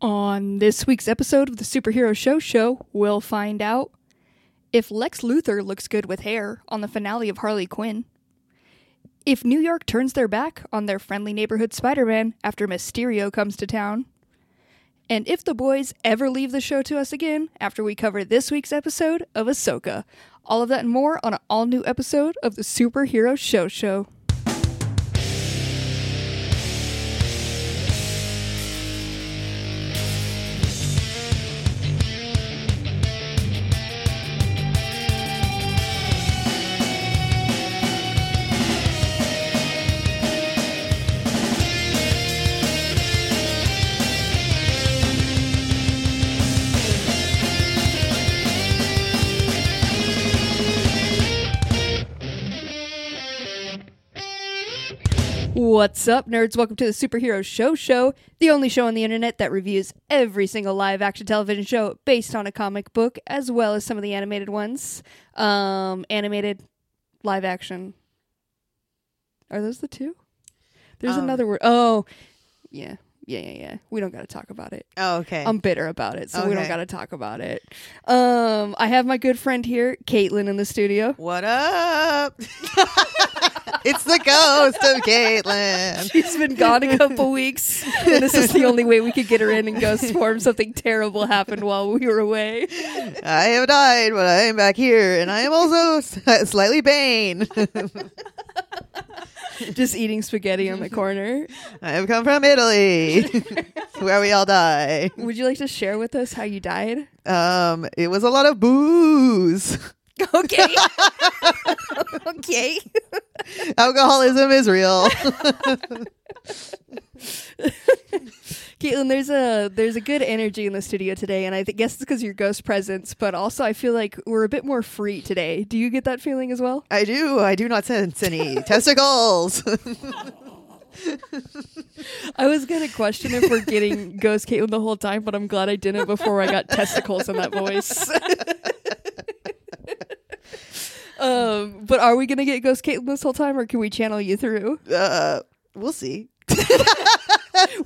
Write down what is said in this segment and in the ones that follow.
On this week's episode of the Superhero Show Show, we'll find out if Lex Luthor looks good with hair on the finale of Harley Quinn, if New York turns their back on their friendly neighborhood Spider Man after Mysterio comes to town, and if the boys ever leave the show to us again after we cover this week's episode of Ahsoka. All of that and more on an all new episode of the Superhero Show Show. What's up, nerds? Welcome to the Superhero Show Show, the only show on the internet that reviews every single live action television show based on a comic book, as well as some of the animated ones. Um, animated, live action. Are those the two? There's Um, another word. Oh, yeah. Yeah, yeah, yeah. We don't got to talk about it. Oh, okay. I'm bitter about it, so we don't Okay. got to talk about it. Um, I have my good friend here, Katelynn, in the studio. what up? it's the ghost of Katelynn. She's been gone a couple weeks, and this is the only way we could get her in and ghost form. Something terrible happened while we were away. I have died, but I am back here, and I am also s- slightly Bane. Just eating spaghetti on the corner. I have come from Italy, where we all die. Would you like to share with us how you died? Um, it was a lot of booze. Okay. okay. Alcoholism is real. Katelynn, there's a there's a good energy in the studio today, and I th- guess it's because your ghost presence, but also I feel like we're a bit more free today. Do you get that feeling as well? I do. I do not sense any testicles. I was gonna question if we're getting Ghost Katelynn the whole time, but I'm glad I didn't before I got testicles in that voice. um, but are we gonna get Ghost Katelynn this whole time, or can we channel you through? uh, we'll see.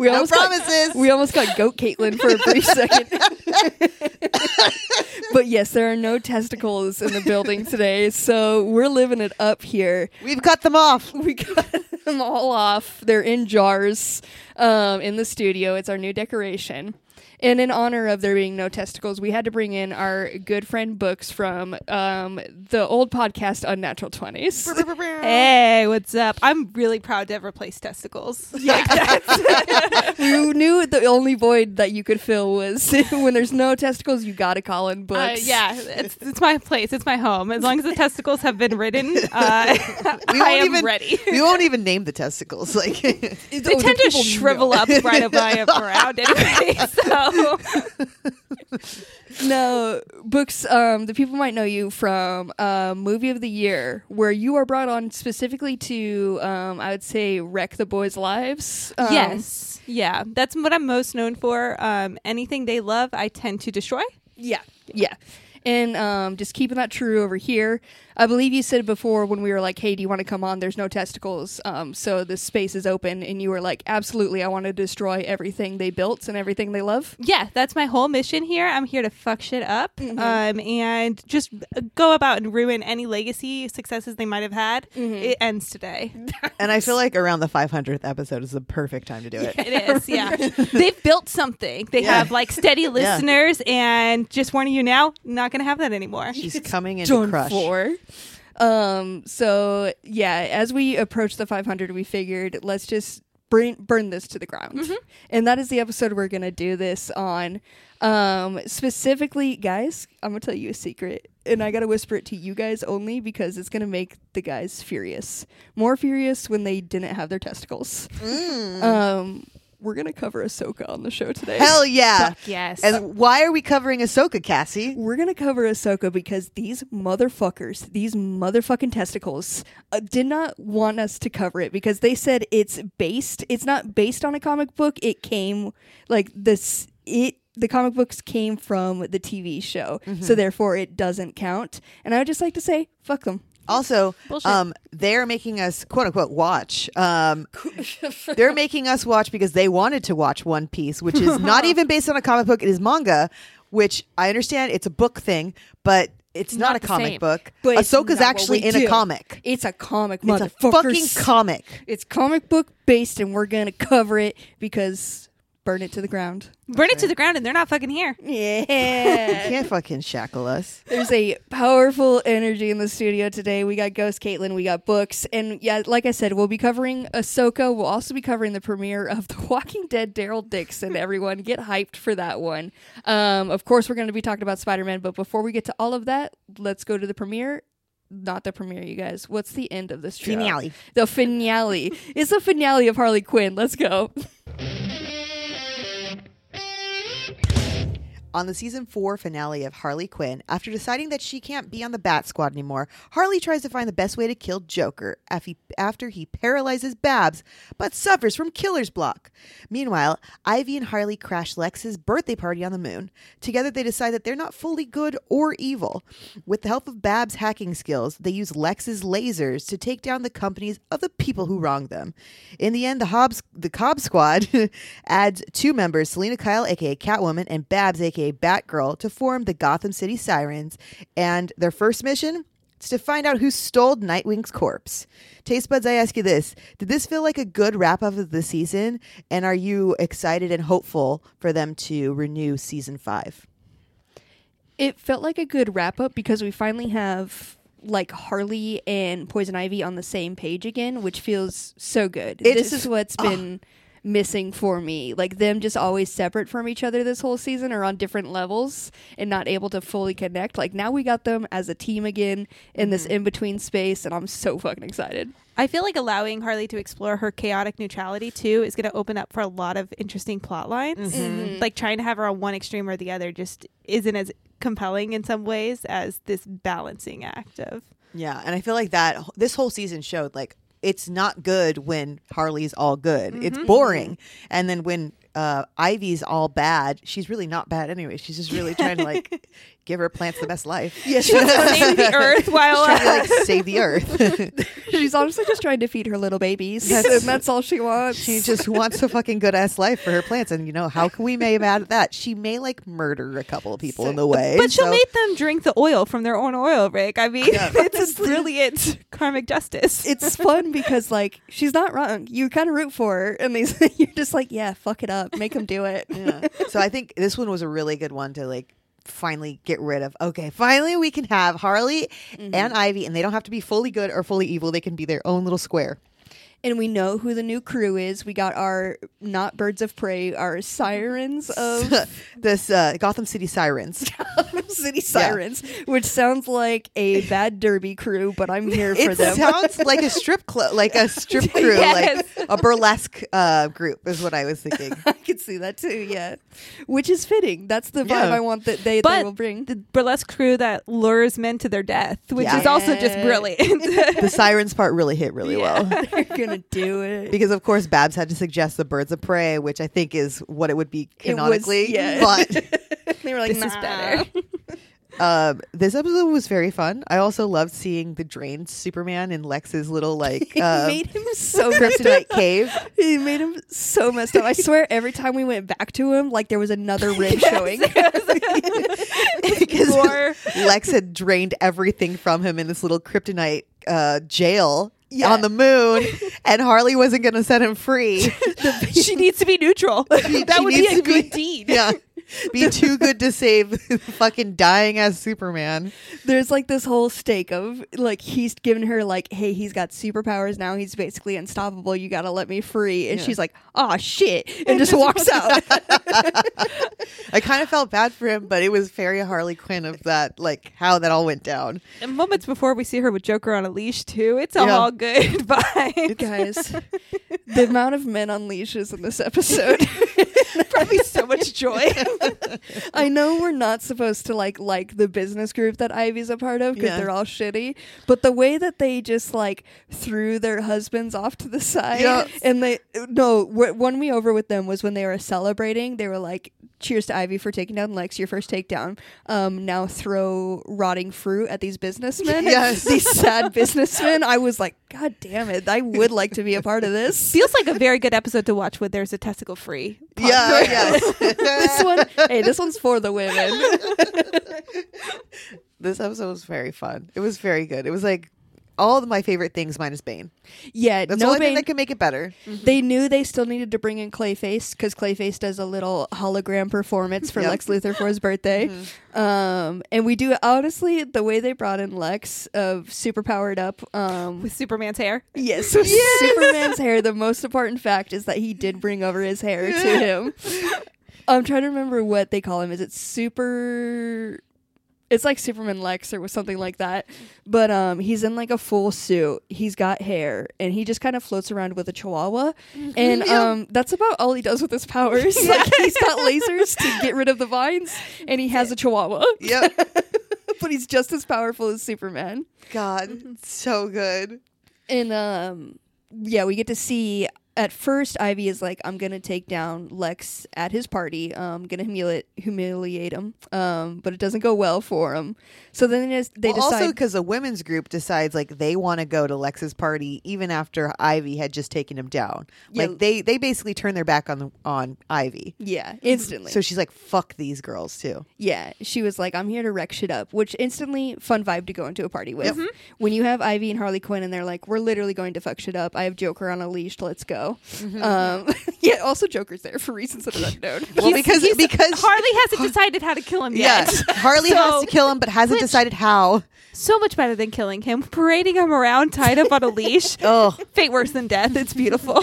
We No almost got- promises. we almost got Goat Katelynn for a brief second. but yes, there are no testicles in the building today, so we're living it up here. We've cut them off. we got them all off. They're in jars um, in the studio. It's our new decoration. And in honor of there being no testicles, we had to bring in our good friend Books from um, the old podcast Unnatural 20s. Hey, what's up? I'm really proud to have replaced testicles. Yeah, you knew the only void that you could fill was when there's no testicles, you gotta call in Uh, Books. yeah, it's it's my place. It's my home. As long as the testicles have been ridden, uh, We I won't am even- ready. we won't even name the testicles. Like They They tend to shrivel up right up I am around anyway. So No, books. Um, the people might know you from um, movie of the year, where you are brought on specifically to, um, I would say, wreck the boys' lives. Um, yes, yeah, that's what I'm most known for. Um, anything they love, I tend to destroy. yeah, yeah, and um, just keeping that true over here. I believe you said before when we were like, "Hey, do you want to come on?" There's no testicles, um, so the space is open, and you were like, "Absolutely, I want to destroy everything they built and everything they love." Yeah, that's my whole mission here. I'm here to fuck shit up, Mm-hmm. um, and just go about and ruin any legacy successes they might have had. Mm-hmm. It ends today. and I feel like around the 500th episode is the perfect time to do it. It is, yeah. They've built something. They Yeah. have like steady listeners, and just warning you now, not going to have that anymore. She's coming in to crush. for. Um. So yeah, as we approach the 500, we figured let's just burn burn this to the ground, Mm-hmm. and that is the episode we're gonna do this on. Um. Specifically, guys, I'm gonna tell you a secret, and I gotta whisper it to you guys only because it's gonna make the guys furious, more furious when they didn't have their testicles. Um. We're gonna cover Ahsoka on the show today. Hell yeah. Fuck yes. And why are we covering Ahsoka, Cassie? We're gonna cover Ahsoka because these motherfuckers, these motherfucking testicles, uh, did not want us to cover it because they said it's based. It's not based on a comic book. It came like this. It the comic books came from the TV show, so therefore it doesn't count. And I would just like to say, fuck them. Also, Bullshit. um, they're making us quote unquote watch. Um, they're making us watch because they wanted to watch One Piece, which is not even based on a comic book. It is manga, which I understand it's a book thing, but it's not, Not a comic same. book. But Ahsoka's actually in do. a comic. It's a comic, It's a fucking comic. it's comic book based, and we're gonna cover it because burn it to the ground. Burn it to the ground, and they're not fucking here. Yeah. You Yeah. can't fucking shackle us. There's a powerful energy in the studio today. We got Ghost Caitlin, we got books, and yeah, like I said, we'll be covering Ahsoka. We'll also be covering the premiere of The Walking Dead. Daryl Dixon. Everyone, get hyped for that one. Um, of course, we're going to be talking about Spider Man, but before we get to all of that, let's go to the premiere. Not the premiere, you guys. What's the end of this show? Finale. The finale. it's the finale of Harley Quinn. Let's go. On the season four finale of Harley Quinn, after deciding that she can't be on the Bat Squad anymore, Harley tries to find the best way to kill Joker after he paralyzes Babs, but suffers from killer's block. Meanwhile, Ivy and Harley crash Lex's birthday party on the moon. Together, they decide that they're not fully good or evil. With the help of Babs' hacking skills, they use Lex's lasers to take down the companies of the people who wronged them. In the end, the Hobbs, the Cobb Squad adds two members, Selina Kyle, aka Catwoman, and Babs, aka Batgirl, to form the Gotham City Sirens. And their first mission is to find out who stole Nightwing's corpse. Taste buds, I ask you this: Did this feel like a good wrap up of the season? And are you excited and hopeful for them to renew season five? it felt like a good wrap up because we finally have like Harley and Poison Ivy on the same page again, which feels so good. It this is- is what's ah. been missing for me. Like them just always separate from each other this whole season or on different levels and not able to fully connect. Like now we got them as a team again in this mm-hmm. in between space and I'm so fucking excited. I feel like allowing Harley to explore her chaotic neutrality too is going to open up for a lot of interesting plot lines. Mm-hmm. Mm-hmm. Like trying to have her on one extreme or the other just isn't as compelling in some ways as this balancing act of. Yeah, and I feel like that this whole season showed like it's not good when Harley's all good. It's boring, and then when uh, Ivy's all bad, she's really not bad anyway. She's just really trying to like give her plants the best life. Yeah, she's gonna Save the earth while She's trying to like uh, save the earth. she's honestly just trying to feed her little babies. That's- and that's all she wants. she just wants a fucking good ass life for her plants, and you know how can we may have added that? She may like murder a couple of people in the way, But she'll so- make them drink the oil from their own oil rig. I mean, Yeah. it's a brilliant karmic justice. it's fun because like she's not wrong. You kind of root for her, and these you're just like, yeah, fuck it up, make them do it. yeah. So I think this one was a really good one to like finally get rid of. Okay, finally we can have Harley mm-hmm. and Ivy, and they don't have to be fully good or fully evil. They can be their own little square. And we know who the new crew is. We got our not birds of prey, our sirens of this uh, Gotham City Sirens. Gotham City sirens, which sounds like a bad derby crew, but I'm here for It them. It sounds like a strip club, like a strip crew, Yes. like a burlesque uh, group, is what I was thinking. I can see that too, yeah. Which is fitting. That's the vibe Yeah. I want that they, they will bring. the burlesque crew that lures men to their death, which Yeah. is also just brilliant. the sirens part really hit really well. Gonna do it. Because of course Babs had to suggest the birds of prey, which I think is what it would be It was- canonically. yeah. But they were like, this is better. Um, this episode was very fun. I also loved seeing the drained Superman in Lex's little like uh, made him so kryptonite cave. He made him so messed up. I swear, every time we went back to him, like there was another rib showing. because. Lex had drained everything from him in this little kryptonite uh, jail Yeah. on the moon, and Harley wasn't going to set him free. she needs to be neutral. She- that she would be a good deed. Yeah. Be too good to save fucking dying as Superman. There's like this whole stake of like he's given her like, hey, he's got superpowers now. He's basically unstoppable. You gotta let me free. And Yeah. she's like, oh shit, and just walks out. I kind of felt bad for him, but it was very Harley Quinn of that, like how that all went down. And moments before we see her with Joker on a leash too. It's Yeah. all good vibe. Guys, the amount of men on leashes in this episode. Probably so much joy. I know we're not supposed to like like the business group that Ivy's a part of because Yeah. they're all shitty, but the way that they just like threw their husbands off to the side Yeah. and they no wh- won me over with them was when they were celebrating. They were like cheers to Ivy for taking down Lex, your first takedown. Um, now throw rotting fruit at these businessmen. Yes. these sad businessmen. I was like, God damn it! I would like to be a part of this. Feels like a very good episode to watch when there's a testicle free. Yeah, yes. this one, hey, this one's for the women. this episode was very fun. It was very good. It was like all of my favorite things minus Bane. Yeah, That's no the only thing that can make it better. They knew they still needed to bring in Clayface because Clayface does a little hologram performance for Yep. Lex Luthor for his birthday. Um, and we do honestly the way they brought in Lex of super powered up. Um, With Superman's hair. yes, with Superman's hair. The most important fact is that he did bring over his hair to him. I'm trying to remember what they call him. Is it super? It's like Superman Lex or something like that. But um, he's in like a full suit. He's got hair, and he just kind of floats around with a chihuahua. And Yeah. um, that's about all he does with his powers. Like he's got lasers to get rid of the vines, and he has a chihuahua. Yep. but he's just as powerful as Superman. God, so good. And um yeah, we get to see at first Ivy is like, I'm gonna take down Lex at his party. I'm um gonna humiliate humiliate him. Um, but it doesn't go well for him. So then they, just- they well, decide also because the women's group decides like they want to go to Lex's party even after Ivy had just taken him down. Yeah. Like they they basically turn their back on the, on Ivy. Yeah, instantly. So she's like, "Fuck these girls too." yeah, she was like, I'm here to wreck shit up, which instantly fun vibe to go into a party with. When you have Ivy and Harley Quinn and they're like, We're literally going to fuck shit up. I have Joker on a leash, let's go. Um Yeah, also Joker's there for reasons that are unknown. Well, because because Harley hasn't decided how to kill him yet. yes, Harley So- has to kill him, but hasn't decided how. So much better than killing him. Parading him around tied up on a leash. Oh, Fate worse than death. It's beautiful.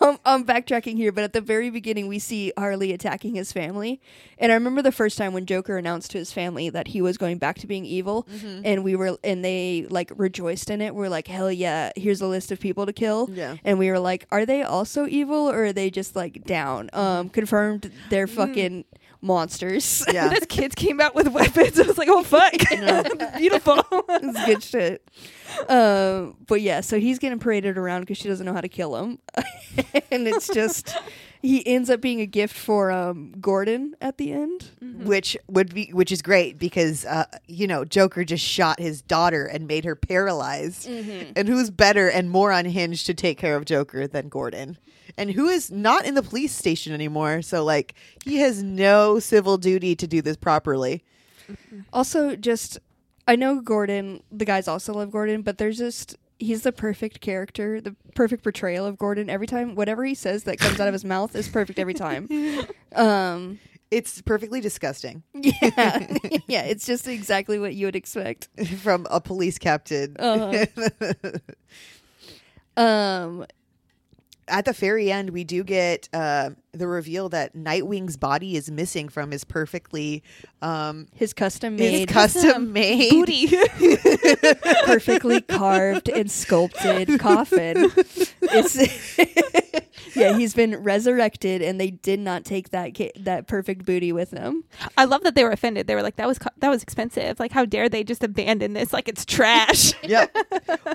um, I'm backtracking here, but at the very beginning, we see Harley attacking his family. And I remember the first time when Joker announced to his family that he was going back to being evil, and we were, and they like rejoiced in it. We're like, hell yeah, here's a list of people to kill. Yeah. And we were like, are they also evil or are they just like down? Um, confirmed they're fucking monsters. yeah. Those kids came out with weapons. I was like, oh fuck, beautiful. it's good shit. Um, but yeah, so he's getting paraded around because she doesn't know how to kill him, and it's just he ends up being a gift for um Gordon at the end. which would be which is great because uh, you know Joker just shot his daughter and made her paralyzed, and who's better and more unhinged to take care of Joker than Gordon, and who is not in the police station anymore. So like he has no civil duty to do this properly. Also, just I know Gordon. The guys also love Gordon, but there's just he's the perfect character, the perfect portrayal of Gordon. Every time, whatever he says that comes out of his mouth is perfect every time. Um, It's perfectly disgusting yeah, yeah, it's just exactly what you would expect. from a police captain. Uh-huh. Um, At the very end, we do get uh, the reveal that Nightwing's body is missing from his perfectly um, his custom made, his custom made Booty. perfectly carved and sculpted coffin. It's yeah, he's been resurrected, and they did not take that ca- that perfect booty with them. I love that they were offended. They were like, "That was co- that was expensive. Like, how dare they just abandon this like it's trash?" yeah,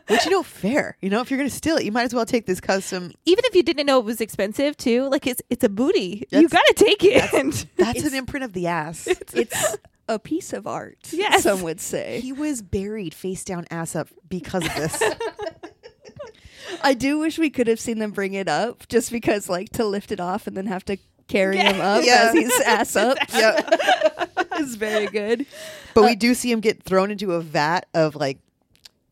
Which you know, fair. You know, if you're gonna steal it, you might as well take this custom. Even if you didn't know it was expensive, too, like it's it's a booty. That's- you gotta take it. That's It's- an imprint of the ass. It's a piece of art. Yes. some would say. he was buried face down, ass up because of this. I do wish we could have seen them bring it up, just because, like, to lift it off and then have to carry Yeah. him up Yeah. as he's ass up. yep. is very good. But we do see him get thrown into a vat of like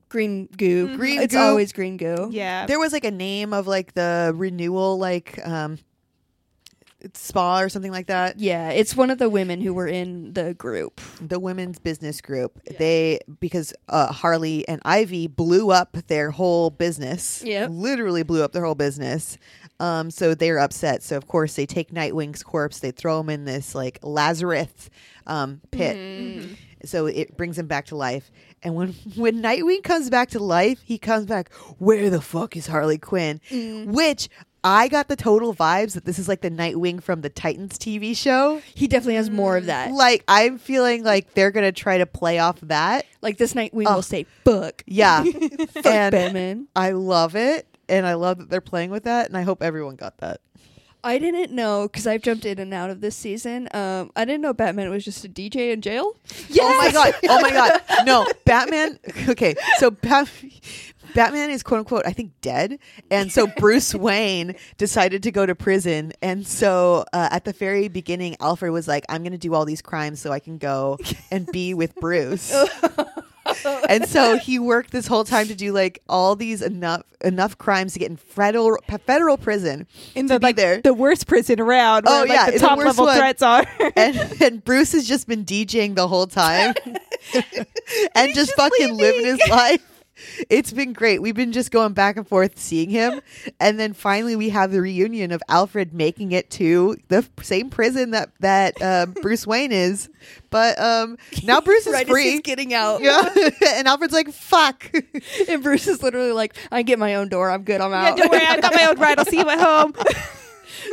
Green goo. Green It's goo. always green goo. yeah. there was like a name of like the renewal like um spa or something like that. Yeah, it's one of the women who were in the group. the women's business group. They because uh, Harley and Ivy blew up their whole business. Yeah, literally blew up their whole business. Um, so they're upset. So of course they take Nightwing's corpse. They throw him in this like Lazarus um, pit. Mm-hmm. So it brings him back to life. And when when Nightwing comes back to life, he comes back. Where the fuck is Harley Quinn? Mm. Which I got the total vibes that this is like the Nightwing from the Titans TV show. He definitely has more of that. Like I'm feeling like they're gonna try to play off that. Like this Nightwing Oh. will say "fuck." Yeah, Fuck Batman. I love it, and I love that they're playing with that, and I hope everyone got that. I didn't know because I've jumped in and out of this season. Um, I didn't know Batman was just a DJ in jail. Yes! Oh my god! Oh my god! No, Batman. Okay, so Bat- Batman is quote unquote I think dead, and so Bruce Wayne decided to go to prison, and so uh, at the very beginning, Alfred was like, "I'm going to do all these crimes so I can go and be with Bruce." and so he worked this whole time to do like all these enough enough crimes to get in federal federal prison In to the be like there. the worst prison around. Oh, where, like, yeah, the the top worst level one. threats are. and, and Bruce has just been DJing the whole time and just, fucking living his life. It's been great. We've been just going back and forth seeing him. And then finally we have the reunion of Alfred making it to the same prison that that um, Bruce Wayne is. But um, now Bruce is right free. he's getting out. yeah. and Alfred's like, fuck. and Bruce is literally like, "I get my own door. I'm good. I'm yeah, out." don't worry, I've got my own ride. I'll see you at home.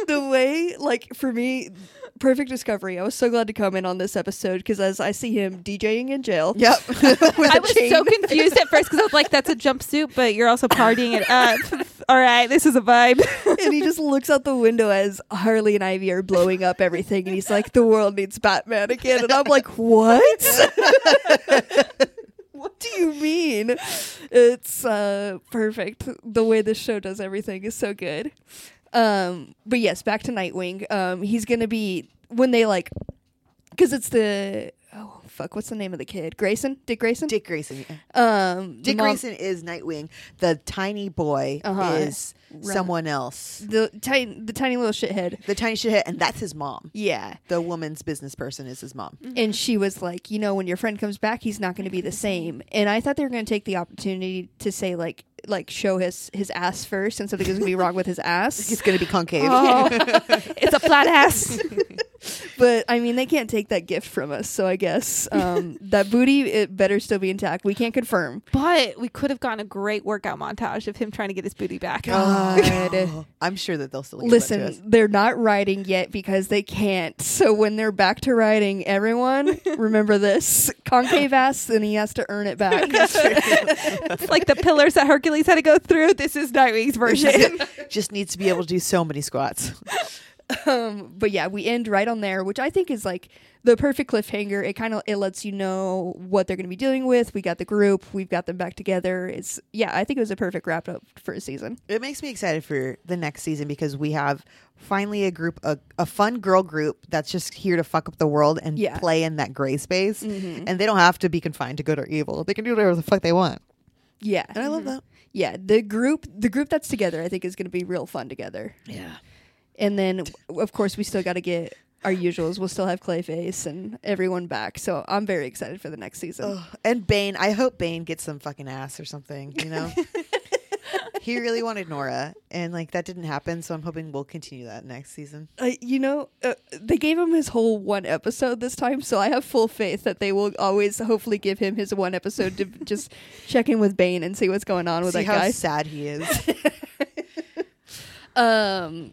the way, like for me, perfect discovery. I was so glad to come in on this episode because as I see him DJing in jail. Yep. I was chain. so confused at first because I was like, "That's a jumpsuit, but you're also partying it up." All right, this is a vibe. and he just looks out the window as Harley and Ivy are blowing up everything, and he's like, "The world needs Batman again," and I'm like, "What? what do you mean?" It's uh, perfect. The way this show does everything is so good. Um, but yes, back to Nightwing. Um, he's gonna be when they like, because it's the fuck, what's the name of the kid? Grayson, Dick Grayson. Dick Grayson. yeah. Um, Dick mom- Grayson is Nightwing. The tiny boy Uh-huh. is someone else. the tiny, the tiny little shithead. The tiny shithead, and that's his mom. Yeah. The woman's business person is his mom. And she was like, you know, when your friend comes back, he's not going to be the same. And I thought they were going to take the opportunity to say like, like show his his ass first, and something was going to be wrong with his ass. He's going to be concave. Oh, it's a flat ass. But I mean, they can't take that gift from us. So I guess um, that booty it better still be intact. We can't confirm. But we could have gotten a great workout montage of him trying to get his booty back. God. I'm sure that they'll still give to us. Listen, they're not riding yet because they can't. So when they're back to riding, everyone remember this: concave ass, and he has to earn it back. It's like the pillars that Hercules had to go through. This is Nightwing's version. Just needs to be able to do so many squats. Um, but yeah, we end right on there, which I think is like the perfect cliffhanger. It kind of it lets you know what they're going to be dealing with. We got the group, we've got them back together. It's yeah, I think it was a perfect wrap up for a season. It makes me excited for the next season because we have finally a group, a, a fun girl group that's just here to fuck up the world and Yeah. play in that gray space. Mhm. And they don't have to be confined to good or evil. They can do whatever the fuck they want. Yeah, And I love that. yeah. The group, the group that's together, I think is going to be real fun together. Yeah. And then, of course, we still got to get our usuals. We'll still have Clayface and everyone back. So I'm very excited for the next season. And Bane, I hope Bane gets some fucking ass or something, you know? he really wanted Nora, and like that didn't happen, so I'm hoping we'll continue that next season. Uh, you know, uh, they gave him his whole one episode this time, so I have full faith that they will always hopefully give him his one episode to just check in with Bane and see what's going on with See that how guy. sad he is. Um,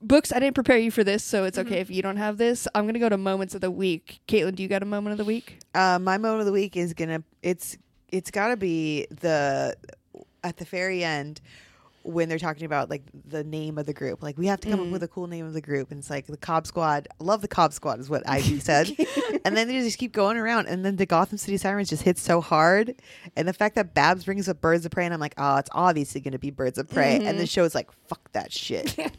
books, I didn't prepare you for this, so it's Mm-hmm. okay if you don't have this. I'm gonna go to moments of the week. Katelynn, do you got a moment of the week? uh, my moment of the week is gonna it's it's gotta be the at the very end when they're talking about like the name of the group. Like we have to come up mm. with a cool name of the group, and it's like the Cobb Squad. Love the Cobb Squad is what Ivy said, and then they just keep going around, and then the Gotham City Sirens just hit so hard, and the fact that Babs brings up Birds of Prey, and I'm like, oh, it's obviously going to be Birds of Prey, and the mm-hmm. show is like, fuck that shit, and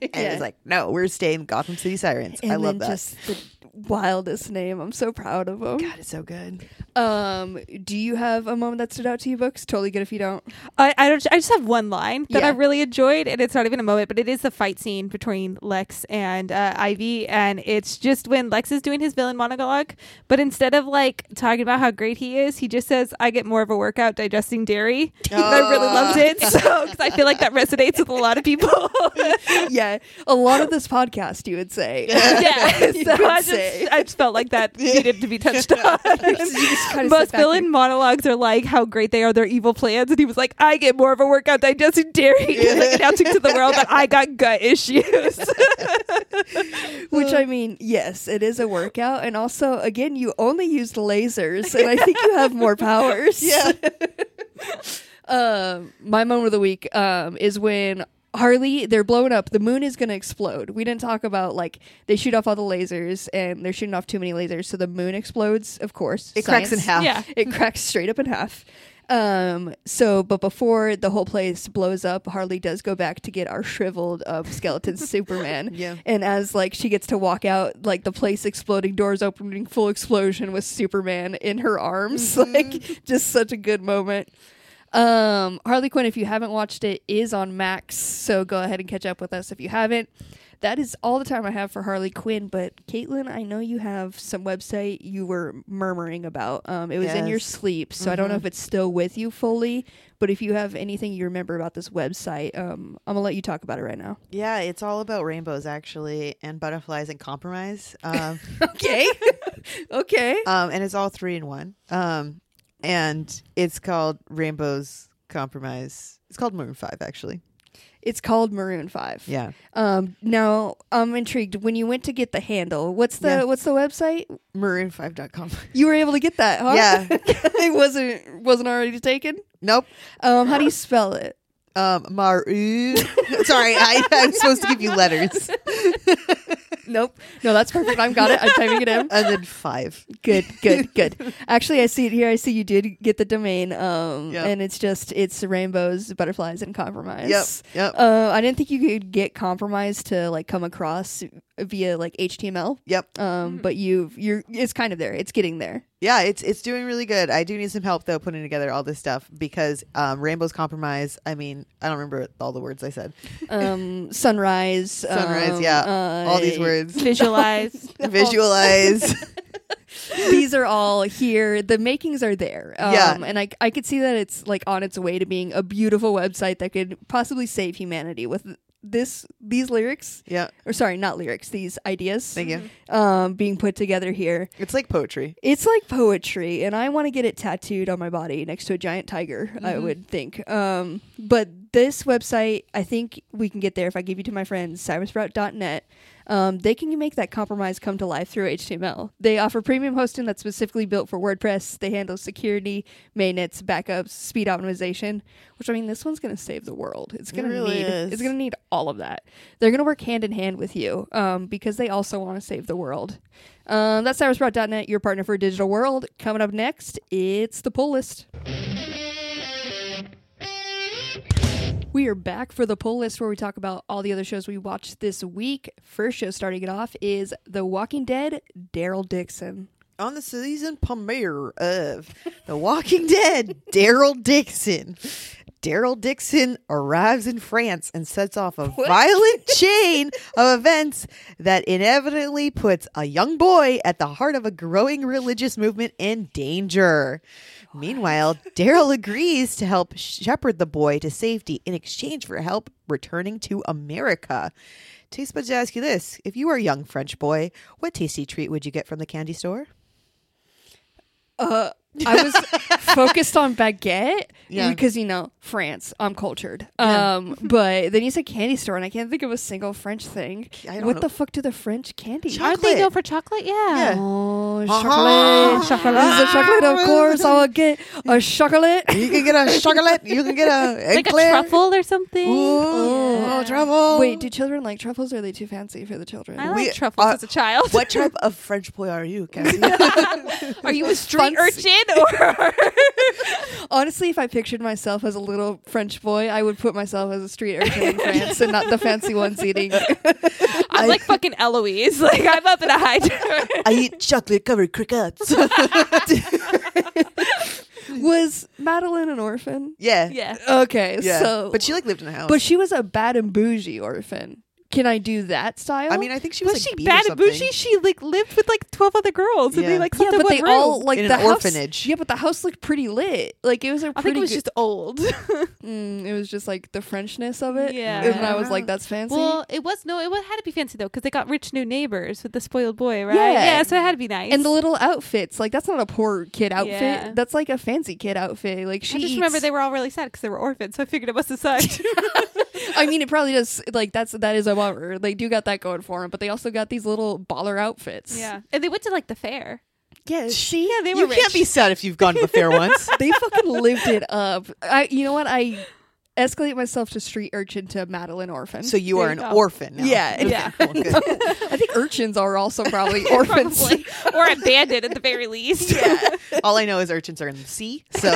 it's like, no, we're staying Gotham City Sirens. and I love then that. Just the wildest name. I'm so proud of him. God, it's so good. Um, do you have a moment that stood out to you, books? Totally good if you don't. I, I don't. I just have one line that Yeah. I really enjoyed, and it's not even a moment, but it is the fight scene between Lex and uh, Ivy, and it's just when Lex is doing his villain monologue, but instead of like talking about how great he is, he just says, "I get more of a workout digesting dairy." And I really loved it, so because I feel like that resonates with a lot of people. yeah, a lot of this podcast, you would say. yeah, You so I just, I just felt like that needed to be touched on. You just kinda Most villain monologues are like how great they are, their evil plans, and he was like, "I get more of a workout digesting dairy," like announcing to the world that I got gut issues. Which I mean, yes, it is a workout, and also, again, you only used lasers, and I think you have more powers. Yeah. um, my moment of the week um, is when Harley, they're blowing up. The moon is going to explode. We didn't talk about like they shoot off all the lasers and they're shooting off too many lasers, so the moon explodes. Of course, It cracks in half. Yeah. It cracks straight up in half. Um. So, but before the whole place blows up, Harley does go back to get our shriveled up skeleton Superman. Yeah. And as like she gets to walk out, like the place exploding, doors opening, full explosion with Superman in her arms, Mm-hmm. like just such a good moment. Um, Harley Quinn, if you haven't watched it, is on Max, so go ahead and catch up with us if you haven't. That is all the time I have for Harley Quinn. But Katelynn, I know you have some website you were murmuring about. Um, it was in your sleep, so I don't know if it's still with you fully. But if you have anything you remember about this website, um, I'm gonna let you talk about it right now. Yeah, it's all about rainbows actually, and butterflies and compromise. Um, Okay, okay. um, and it's all three in one. Um, and it's called Rainbows Compromise. It's called Maroon Five, actually. It's called Maroon Five. Yeah, Um, now I'm intrigued. When you went to get the handle, what's the Yeah. what's the website? maroon5.com. You were able to get that, huh? Yeah. it wasn't wasn't already taken. nope. Um, how do you spell it? Um, Maroon. Sorry, I, I'm supposed to give you letters. Nope. No, that's perfect. I've got it. I'm typing it in. And then five. Good, good, good. Actually, I see it here. I see you did get the domain. Um, Yep. and it's just it's rainbows, butterflies, and compromise. Yep. Yep. Uh, I didn't think you could get compromise to like come across via like HTML. Yep. Um, but you've you're it's kind of there. It's getting there. Yeah, it's it's doing really good. I do need some help though putting together all this stuff because um, Rainbow's Compromise. I mean, I don't remember all the words I said. Um, sunrise. Sunrise, um, yeah, uh, all these words. Visualize. Visualize. these are all here. The makings are there. Um, Yeah. And I, I could see that it's like on its way to being a beautiful website that could possibly save humanity with this these lyrics yeah. or sorry not lyrics these ideas Thank you. um being put together here It's like poetry. it's like poetry and i want to get it tattooed on my body next to a giant tiger i would think um but this website i think we can get there if i give you to my friends cybersprout.net um, they can make that compromise come to life through HTML. They offer premium hosting that's specifically built for WordPress. They handle security, maintenance, backups, speed optimization. Which I mean, this one's going to save the world. It's going to really need. is. It's going to need all of that. They're going to work hand in hand with you um, because they also want to save the world. Um, that's cybersprout.net, your partner for a digital world. Coming up next, it's the pull list. We are back for the pull list where we talk about all the other shows we watched this week. First show starting it off is The Walking Dead, Daryl Dixon. On the season premiere of The Walking Dead, Daryl Dixon. Daryl Dixon arrives in France and sets off a violent chain of events that inevitably puts a young boy at the heart of a growing religious movement in danger. Meanwhile, Daryl agrees to help shepherd the boy to safety in exchange for help returning to America. Taste buds ask you this: If you were a young French boy, what tasty treat would you get from the candy store? Uh, I was focused on baguette Yeah. because you know France. I'm cultured. Yeah. Um, but then you said candy store, and I can't think of a single French thing. I don't What know. the fuck do the French candy? Chocolate. Aren't they known for chocolate? Yeah. Yeah. Oh, Uh-huh. chocolate! Chocolate. This is a chocolate, of course. I will get a chocolate. You can get a chocolate. You can get a Like a eclair. truffle or something. Ooh, Oh. oh, truffle. Wait, do children like truffles? Or are they too fancy for the children? I like We- truffles uh, as a child. what type of French boy are you, Cassie? Are you a street Fancy. urchin or Honestly, if I pictured myself as a little French boy, I would put myself as a street urchin in France and not the fancy ones eating. I'm like fucking Eloise. Like I'm up in a high tower. I eat chocolate covered crickets. Was Madeline an orphan? yeah, yeah. Okay, yeah. so but she like lived in a house. but she was a bad and bougie orphan. Can I do that style? I mean, I think she was, Was like, she bad and something. bougie? She like lived with like twelve other girls, and Yeah. they like yeah, slept in but they room. all like In the an house- orphanage. Yeah, but the house looked pretty lit. Like it was a I pretty. think it was good- just old. Mm, it was just like the Frenchness of it. Yeah. and I was like, that's fancy. well, it was no, it was, had to be fancy though because they got rich new neighbors with the spoiled boy, right? Yeah. yeah so it had to be nice. and the little outfits, like that's not a poor kid outfit. Yeah. That's like a fancy kid outfit. Like she I just eats- remember they were all really sad because they were orphans, so I figured it must have sucked. I mean, it probably does. Like that's that is a bummer. They do got that going for them, but they also got these little baller outfits. yeah, and they went to like the fair. yeah. She, Yeah, they were You rich. can't be sad if you've gone to the fair once. they fucking lived it up. I, you know what? I, escalate myself to street urchin to Madeline orphan. So you There are you an go. orphan now. Yeah, Okay, yeah. cool, good. I think urchins are also probably orphans. Probably. or abandoned at the very least. Yeah. All I know is urchins are in the sea. So,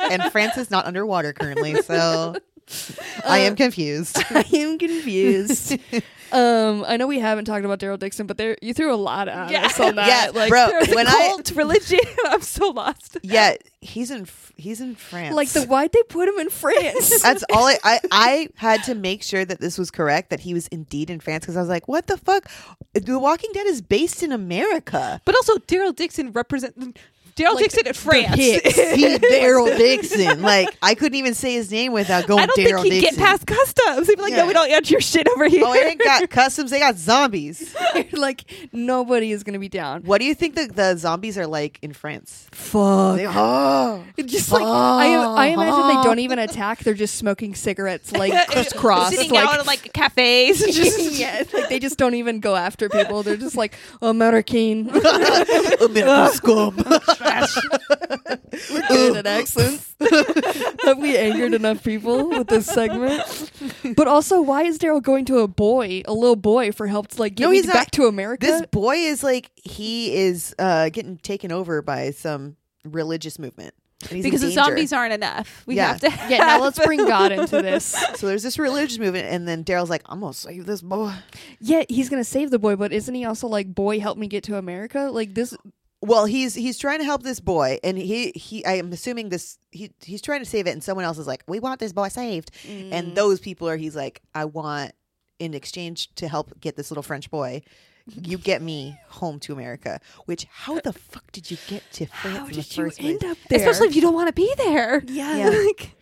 and France is not underwater currently. So, I am confused. I am confused. um, I know we haven't talked about Daryl Dixon, but there you threw a lot at Yeah. us on that. Yeah, like, bro. When a I- cult religion. I'm so lost. Yeah, he's in he's in France. like the why'd they put him in France? That's all I, I I had to make sure that this was correct that he was indeed in France because I was like, what the fuck? The Walking Dead is based in America. But also, Daryl Dixon represent Daryl Like, Dixon in France. He Daryl Dixon. Like I couldn't even say his name without going I don't Daryl think he'd Dixon. get past customs. He'd be like, Yeah. "No, we don't want your shit over here." oh, they ain't got customs. They got zombies. like nobody is gonna be down. What do you think the, the zombies are like in France? Fuck. They, oh, Just like I, I imagine they don't even attack; they're just smoking cigarettes, like crisscross, sitting like, out at like cafes. Just yeah, like they just don't even go after people. They're just like American. American scum. We're good at accents. Have we angered enough people with this segment? But also, why is Daryl going to a boy, a little boy, for help to like get No, me he's back to America? This boy is like he is uh, getting taken over by some religious movement. And he's in because the zombies aren't enough. We Yeah. have to. yeah, now let's bring God into this. So there's this religious movement, and then Daryl's like, "I'm gonna save this boy." Yeah, he's gonna save the boy, but isn't he also like, boy, help me get to America? Like this. Well, he's he's trying to help this boy, and he he I am assuming this he he's trying to save it, and someone else is like, "We want this boy saved," Mm. and those people are he's like, "I want in exchange to help get this little French boy." You get me home to America. Which how the fuck did you get to France How in the did you first end place? up there? especially if you don't want to be there. yeah, Yeah. Like,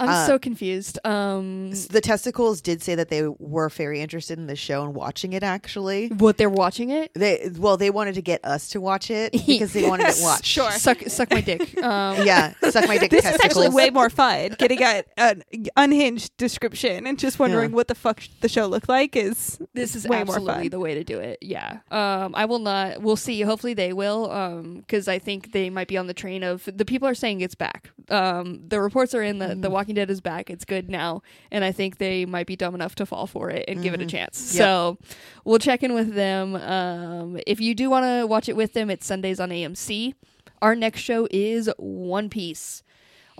I'm Uh, so confused. Um, The testicles did say that they were very interested in the show and watching it. Actually, what they're watching it? they well they wanted to get us to watch it because they wanted it watched. Sure. Suck, suck my dick. Um, Yeah, suck my dick. this is testicles. actually way more fun. Getting a, an unhinged description and just wondering Yeah. what the fuck the show looked like is this is way more absolutely fun. the way to do it. Yeah. Um, I will not. We'll see. Hopefully they will. Um, because I think they might be on the train of the people are saying it's back. Um, the reports are in that Mm-hmm. The Walking Dead is back. It's good now, and I think they might be dumb enough to fall for it and give it a chance. Mm-hmm. Yep. So we'll check in with them. Um, if you do want to watch it with them, it's Sundays on AMC. Our next show is One Piece.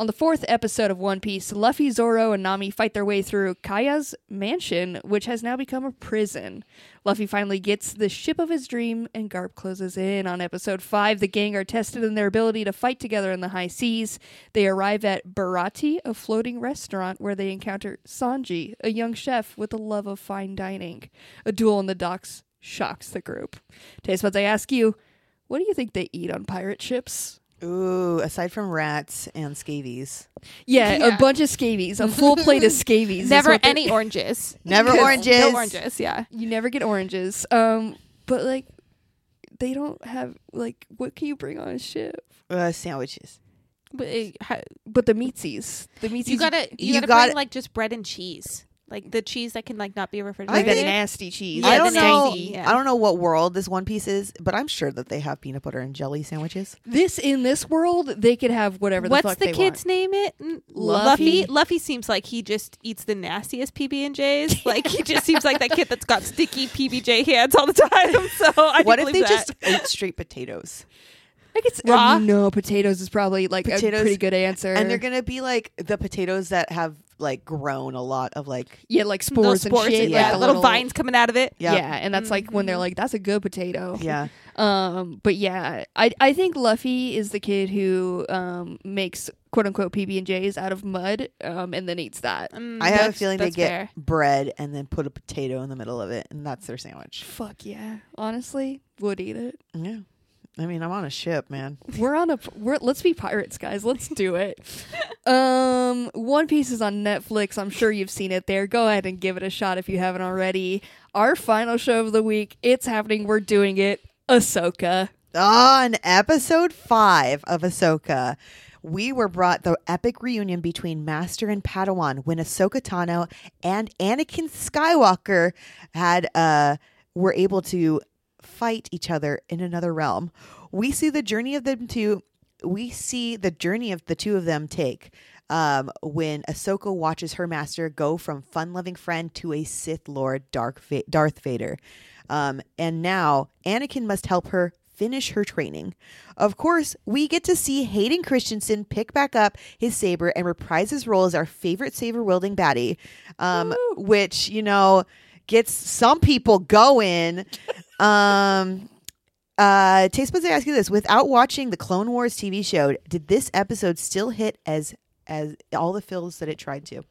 On the fourth episode of One Piece, Luffy, Zoro, and Nami fight their way through Kaya's mansion, which has now become a prison. Luffy finally gets the ship of his dream, and Garp closes in. On episode 5, the gang are tested in their ability to fight together in the high seas. They arrive at Baratie, a floating restaurant where they encounter Sanji, a young chef with a love of fine dining. A duel in the docks shocks the group. Taste Buds, I ask you, what do you think they eat on pirate ships? Ooh, aside from rats and scabies, Yeah, Yeah. a bunch of scabies, a full plate of scabies. never what they're- any oranges. Never oranges. No oranges. Yeah. You never get oranges. Um, but like, they don't have like. What can you bring on a ship? uh, sandwiches. But, it, ha- But the meatsies, the meatsies. you gotta you, you gotta gotta- bring like just bread and cheese, like the cheese that can like not be refrigerated. like refrigerated. the nasty cheese. Yeah, I don't know. yeah. I don't know what world this One Piece is, but I'm sure that they have peanut butter and jelly sandwiches. This in this world, they could have whatever the What's fuck the they kid's want. name? It Luffy? Luffy. Luffy seems like he just eats the nastiest PB and J's. Like he just seems like that kid that's got sticky PBJ hands all the time. So I what if they that. just ate straight potatoes? I guess Raw? no potatoes is probably like a pretty good answer. And they're gonna be like the potatoes that have like grown a lot of like yeah, like Those spores, and shit. yeah, like yeah, a little, vines coming out of it. Yeah. yeah and that's like when they're like, "That's a good potato." yeah. Um, but yeah, I I think Luffy is the kid who um makes quote unquote PB and J's out of mud, um, and then eats that. Mm, I have a feeling they get fair. bread and then put a potato in the middle of it, and that's their sandwich. Fuck yeah, honestly, would eat it. Yeah. I mean, I'm on a ship, man. We're on a we're let's be pirates, guys. Let's do it. um, One Piece is on Netflix. I'm sure you've seen it there. Go ahead and give it a shot if you haven't already. Our final show of the week. It's happening. We're doing it. Ahsoka. On episode five of Ahsoka, we were brought the epic reunion between Master and Padawan when Ahsoka Tano and Anakin Skywalker had uh were able to fight each other in another realm. We see the journey of them two. We see the journey of the two of them take. um, when Ahsoka watches her master go from fun-loving friend to a Sith Lord, Dark Va- Darth Vader. Um, and now Anakin must help her finish her training. Of course, we get to see Hayden Christensen pick back up his saber and reprise his role as our favorite saber wielding baddie, um, which you know gets some people going. Um, uh, Taste Buds, I ask you this: without watching the Clone Wars TV show, did this episode still hit as as all the fills that it tried to?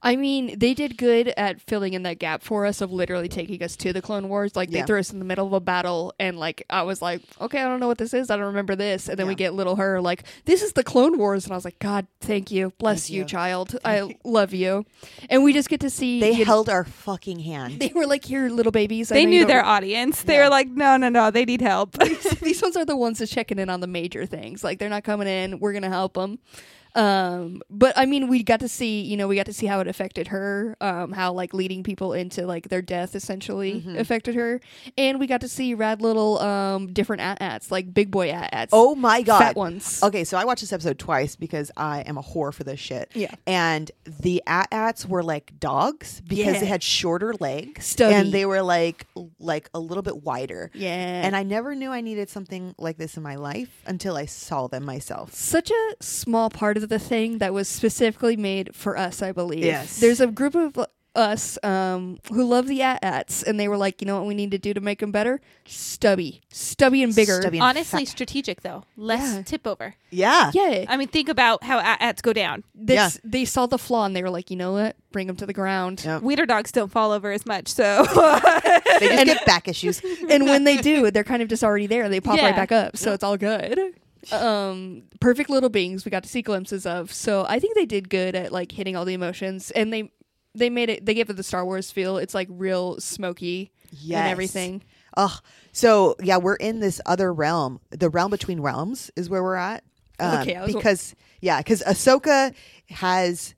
I mean, they did good at filling in that gap for us of literally taking us to the Clone Wars. Like they Yeah. threw us in the middle of a battle, and like I was like, okay, I don't know what this is. I don't remember this. And then we get little her like, this is the Clone Wars, and I was like, God, thank you, bless Thank you, you. child. I love you. And we just get to see They you know, held our fucking hand. They were like, here, little babies. I They know knew don't their audience. They Yeah. were like, no, no, no, they need help. these ones are the ones that's checking in on the major things. Like they're not coming in. We're gonna help them. Um, but I mean, we got to see, you know, we got to see how it affected her, um, how like leading people into like their death essentially Mm-hmm. affected her, and we got to see rad little um different at-ats, like big boy at-ats. Oh my god! fat ones. Okay, so I watched this episode twice because I am a whore for this shit. Yeah. And the at-ats were like dogs because Yeah. they had shorter legs Stubby. and they were like like a little bit wider. Yeah, And I never knew I needed something like this in my life until I saw them myself. such a small part of the thing that was specifically made for us, I believe. Yes. There's a group of us um, who love the at-ats, and they were like, you know what we need to do to make them better? Stubby. Stubby and bigger. Stubby and Honestly, fat. strategic though. Less Yeah. tip over. Yeah. Yeah. I mean, think about how at-ats go down. This, They saw the flaw and they were like, you know what? Bring them to the ground. Yep. Wiener dogs don't fall over as much, so They just get back issues. and when they do, they're kind of just already there. They pop Yeah. right back up. So it's all good. Um, perfect little beings we got to see glimpses of. So I think they did good at like hitting all the emotions and they they made it they gave it the Star Wars feel. It's like real smoky Yes. and everything. Oh, so yeah, we're in this other realm. The realm between realms is where we're at. Um, Okay, because yeah, because Ahsoka has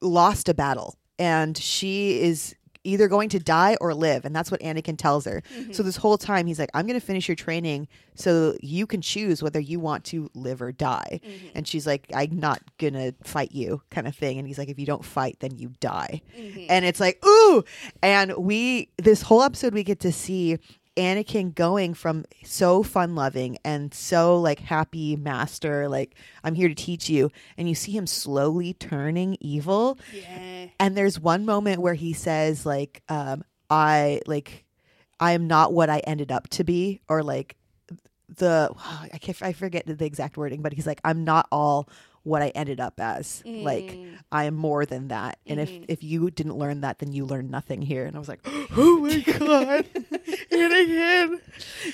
lost a battle, and she is either going to die or live, and that's what Anakin tells her. So mm-hmm. this whole time, he's like, "I'm going to finish your training, so you can choose whether you want to live or die." Mm-hmm. And she's like, "I'm not gonna fight you," kind of thing. And he's like, "If you don't fight, then you die." Mm-hmm. And it's like, ooh. And we this whole episode we get to see Anakin going from so fun loving and so like happy master, like I'm here to teach you, and you see him slowly turning evil. Yeah. And there's one moment where he says, like, um, I like I am not what I ended up to be, or like the I can't I forget the exact wording, but he's like, I'm not all what I ended up as. Like I am more than that. And if if you didn't learn that, then you learned nothing here. And I was like, Oh my god. Anakin.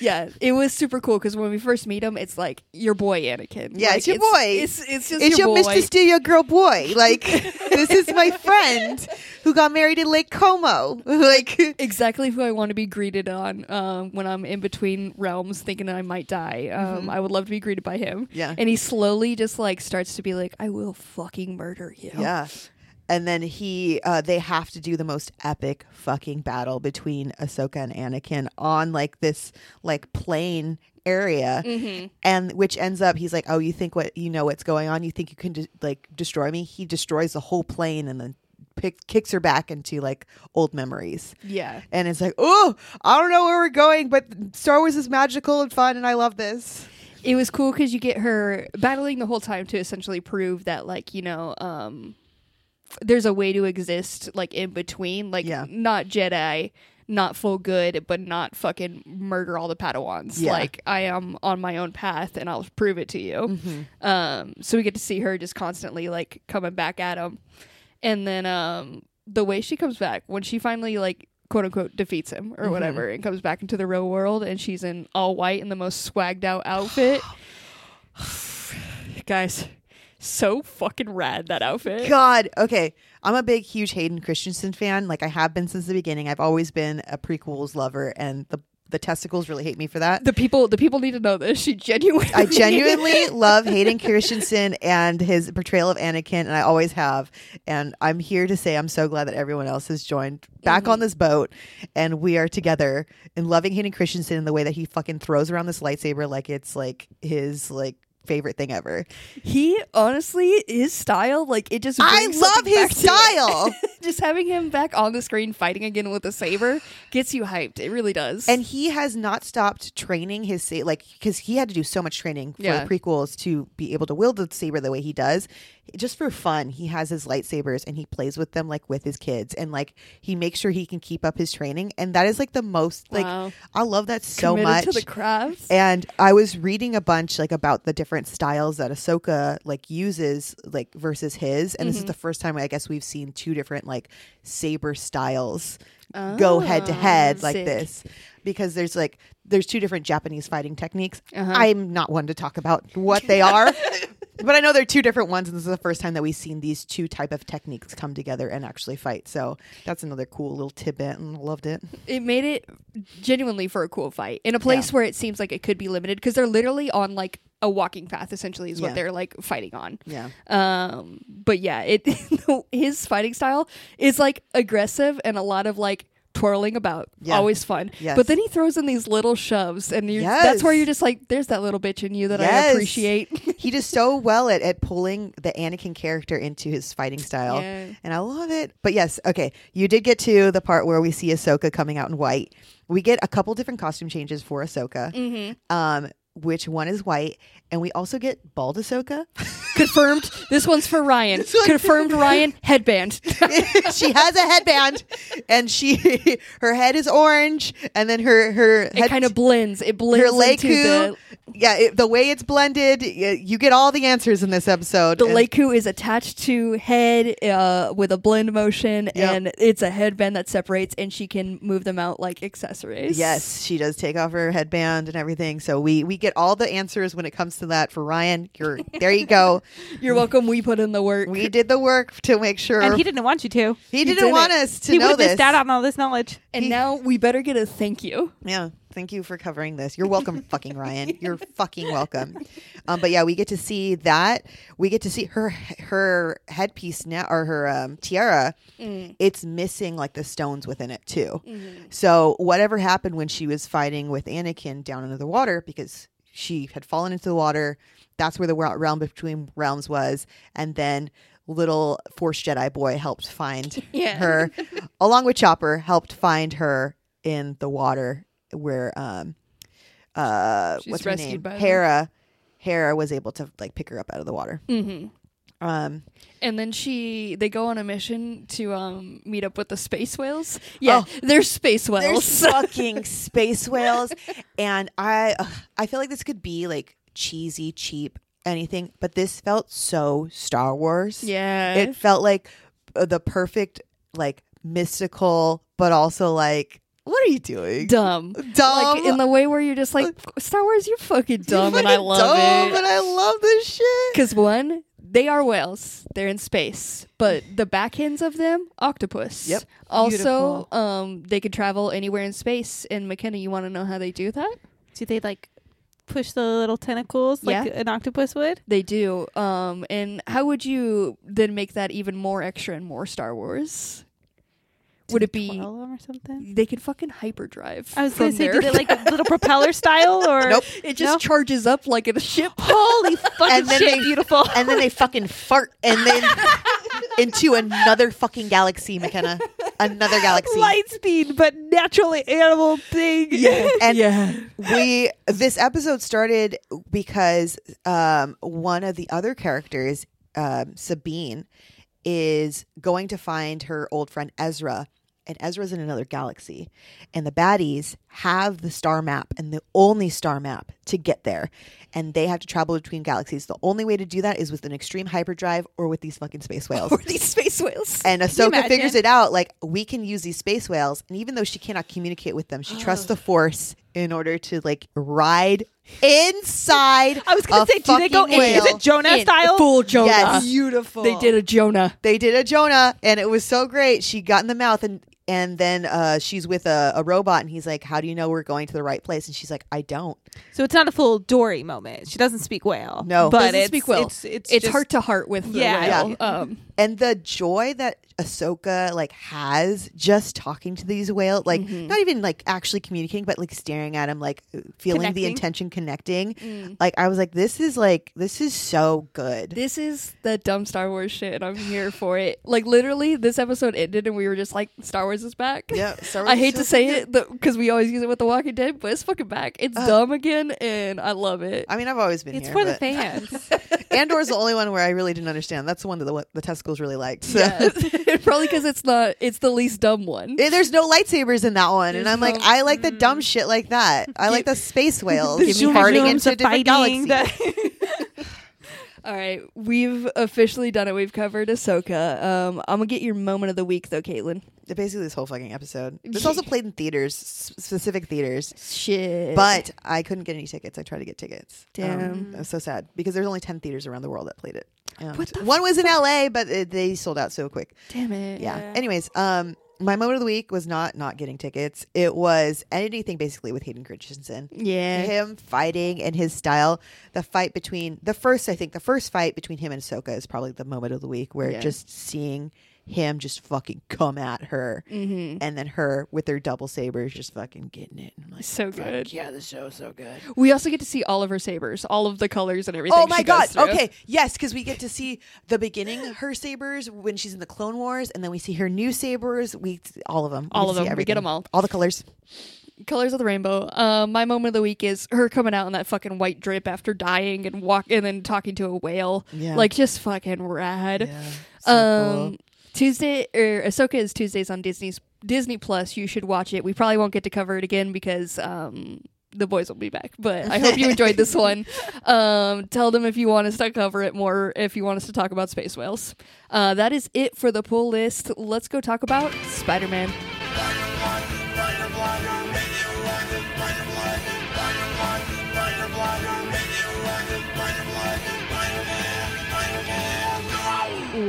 Yeah, it was super cool because when we first meet him, it's like your boy Anakin. Yeah, Like, it's your boy. It's it's just It's your, boy. Mr. Studio Girl boy. Like this is my friend who got married in Lake Como. like exactly who I want to be greeted on um, when I'm in between realms, thinking I might die. Um, I would love to be greeted by him. Mm-hmm. Yeah. and he slowly just like starts to be like, "I will fucking murder you." Yeah. And then he, uh, they have to do the most epic fucking battle between Ahsoka and Anakin on like this like plane area, and which ends up he's like, oh, you think what you know what's going on? You think you can de- like destroy me? He destroys the whole plane and then pick, kicks her back into like old memories. yeah. And it's like, oh, I don't know where we're going, but Star Wars is magical and fun, and I love this. It was cool because you get her battling the whole time to essentially prove that, like, you know, um, there's a way to exist, like, in between, like, Yeah. not Jedi, not full good, but not fucking murder all the Padawans. Yeah. Like, I am on my own path, and I'll prove it to you. Um, so we get to see her just constantly, like, coming back at him, and then um, the way she comes back when she finally, like. "Quote unquote," defeats him or mm-hmm. whatever, and comes back into the real world, and she's in all white in the most swagged out outfit. Guys, so fucking rad that outfit. God, okay. I'm a big, huge Hayden Christensen fan. Like I have been since the beginning. I've always been a prequels lover, and the the testicles really hate me for that. The people, the people need to know this. She genuinely, I genuinely love Hayden Christensen and his portrayal of Anakin, and I always have. And I'm here to say I'm so glad that everyone else has joined back on mm-hmm. this boat, and we are together and loving Hayden Christensen in the way that he fucking throws around this lightsaber like it's like his like favorite thing ever. He honestly, his style, like it just. I love his back to it. style. just having him back on the screen fighting again with a saber gets you hyped. It really does. and he has not stopped training his sa- like because he had to do so much training for Yeah. the prequels to be able to wield the saber the way he does just for fun he has his lightsabers and he plays with them like with his kids and like he makes sure he can keep up his training and that is like the most like Wow. i love that so Committed much to the craft. and I was reading a bunch like about the different styles that Ahsoka like uses like versus his, and this Mm-hmm. is the first time I guess we've seen two different like saber styles go head to head Oh, like this because there's like there's two different Japanese fighting techniques. Uh-huh. I'm not one to talk about what they are. But I know they're two different ones, and this is the first time that we've seen these two type of techniques come together and actually fight. So that's another cool little tidbit, and loved it. it made it genuinely for a cool fight in a place where it seems like it could be limited because they're literally on like a walking path essentially is what Yeah. they're like fighting on Yeah, um but yeah it his fighting style is like aggressive and a lot of like twirling about Yeah. always fun Yes. but then he throws in these little shoves and you that's where you're just like there's that little bitch in you that i appreciate he does so well at, at pulling the Anakin character into his fighting style. Yeah. And I love it. But yes, okay, you did get to the part where we see Ahsoka coming out in white. We get a couple different costume changes for Ahsoka. Mm-hmm. Um, which one is white, and we also get bald Ahsoka. confirmed this one's for ryan one- confirmed ryan headband she has a headband, and she her head is orange, and then her her it head kind of blends it blends her into the Yeah, it, the way it's blended, you get all the answers in this episode. The lekku is attached to head uh, with a blend motion, Yep. and it's a headband that separates, and she can move them out like accessories. Yes, she does take off her headband and everything. So we we get all the answers when it comes to that for Ryan. You're there. You go. you're welcome. We put in the work. We did the work to make sure And he didn't want you to. he didn't didn't. want us to he know this. missed out on all this knowledge. and he- now we better get a thank you. Yeah. Thank you for covering this. You're welcome, fucking Ryan. You're fucking welcome. Um, but yeah, we get to see that. We get to see her her headpiece now or her um, tiara. It's missing like the stones within it too. So whatever happened when she was fighting with Anakin down under the water because she had fallen into the water. That's where the realm between realms was, and then little Force Jedi boy helped find Yeah. her, along with Chopper, helped find her in the water where um uh She's what's her name. Hera Hera was able to like pick her up out of the water. Mm-hmm. Um And then she, they go on a mission to um meet up with the space whales. Yeah, Oh. they're space whales. fucking space whales and I I feel like this could be like cheesy, cheap, anything, but this felt so Star Wars. yeah, It felt like uh, the perfect like mystical but also like what are you doing? dumb. Dumb. Like in the way where you're just like Star Wars, you're fucking You're dumb, and I fucking love dumb, it. And I love this shit. Because one, they are whales. They're in space, but the back ends of them, octopus. Yep. Also, um, they could travel anywhere in space. And McKenna, you want to know how they do that? Do they like push the little tentacles like Yeah. an octopus would? They do. Um, and how would you then make that even more extra and more Star Wars? Would it be? Twirl 'em or something? They can fucking hyperdrive. I was gonna say, there. did it like a little propeller style or? Nope. it just No? charges up like a ship. Holy fucking And then shit! they- beautiful. and then they fucking fart and then into another fucking galaxy, McKenna. Another galaxy. Light speed, but naturally animal thing. Yeah, And yeah. we this episode started because um, one of the other characters, um, Sabine, is going to find her old friend Ezra. And Ezra's in another galaxy. And the baddies have the star map and the only star map to get there. And they have to travel between galaxies. The only way to do that is with an extreme hyperdrive or with these fucking space whales. Or these space whales. And Ahsoka figures it out like we can use these space whales, and even though she cannot communicate with them, she trusts the Force in order to like ride inside. I was gonna say, do they go fucking in? whale. Is it Jonah In style? Full Jonah. Yes. Beautiful. They did a Jonah. They did a Jonah, and it was so great. She got in the mouth, and and then uh, she's with a, a robot, and he's like, "How do you know we're going to the right place?" And she's like, "I don't." So it's not a full Dory moment. She doesn't speak whale. No. but Doesn't it's, speak whale. It's it's, It's just- heart to heart with the Yeah. whale. Um, and the joy that Ahsoka like has just talking to these whales, like Mm-hmm. not even like actually communicating, but like staring at him, like feeling the intention, connecting. Mm. Like I was like, this is like this is so good. This is the dumb Star Wars shit, and I'm here for it. Like literally, this episode ended, and we were just like, "Star Wars is back." yeah, Star Wars I hate to say it because we always use it with The Walking Dead, but it's fucking back. It's Uh, dumb again, and I love it. I mean, I've always been It's here. for the but- fans. Andor's the only one where I really didn't understand. That's the one that the, the testicles really liked. So. Yeah. Probably because it's not. It's the least dumb one. Eh, There's no lightsabers in that one, and I'm like, no- I like the dumb shit like that. I like the space whales The farting zooms into of different fighting, galaxies. All right, we've officially done it. We've covered Ahsoka. Um, I'm gonna get your moment of the week though, Katelynn. Basically, this whole fucking episode. This also played in theaters, s- specific theaters, Shit. but I couldn't get any tickets. I tried to get tickets. Damn. Um, it was so sad because there's only ten theaters around the world that played it. And What the one was in LA, but it, they sold out so quick. damn it. Yeah. Anyways, um, my moment of the week was not not getting tickets. It was anything basically with Hayden Christensen. Yeah. him fighting and his style. The fight between the first, I think, the first fight between him and Ahsoka is probably the moment of the week where Yeah. just seeing him just fucking come at her, Mm-hmm. and then her with her double sabers just fucking getting it. I'm like, So good. Yeah, the show's so good. We also get to see all of her sabers, all of the colors and everything. Oh my god! Okay, yes, because we get to see the beginning her sabers when she's in the Clone Wars, and then we see her new sabers. We all of them, All get of them. We get everything. 'em all. all the colors. Colors of the rainbow. Um, my moment of the week is her coming out in that fucking white drip after dying and walk and then talking to a whale. Yeah. Like just fucking rad. Yeah, so um cool. Tuesday or Ahsoka is Tuesdays on Disney's Disney Plus. You should watch it. We probably won't get to cover it again because um the boys will be back. But I hope you enjoyed this one. Um, tell them if you want us to cover it more, if you want us to talk about space whales. Uh, that is it for the pull list. Let's go talk about Spider Man.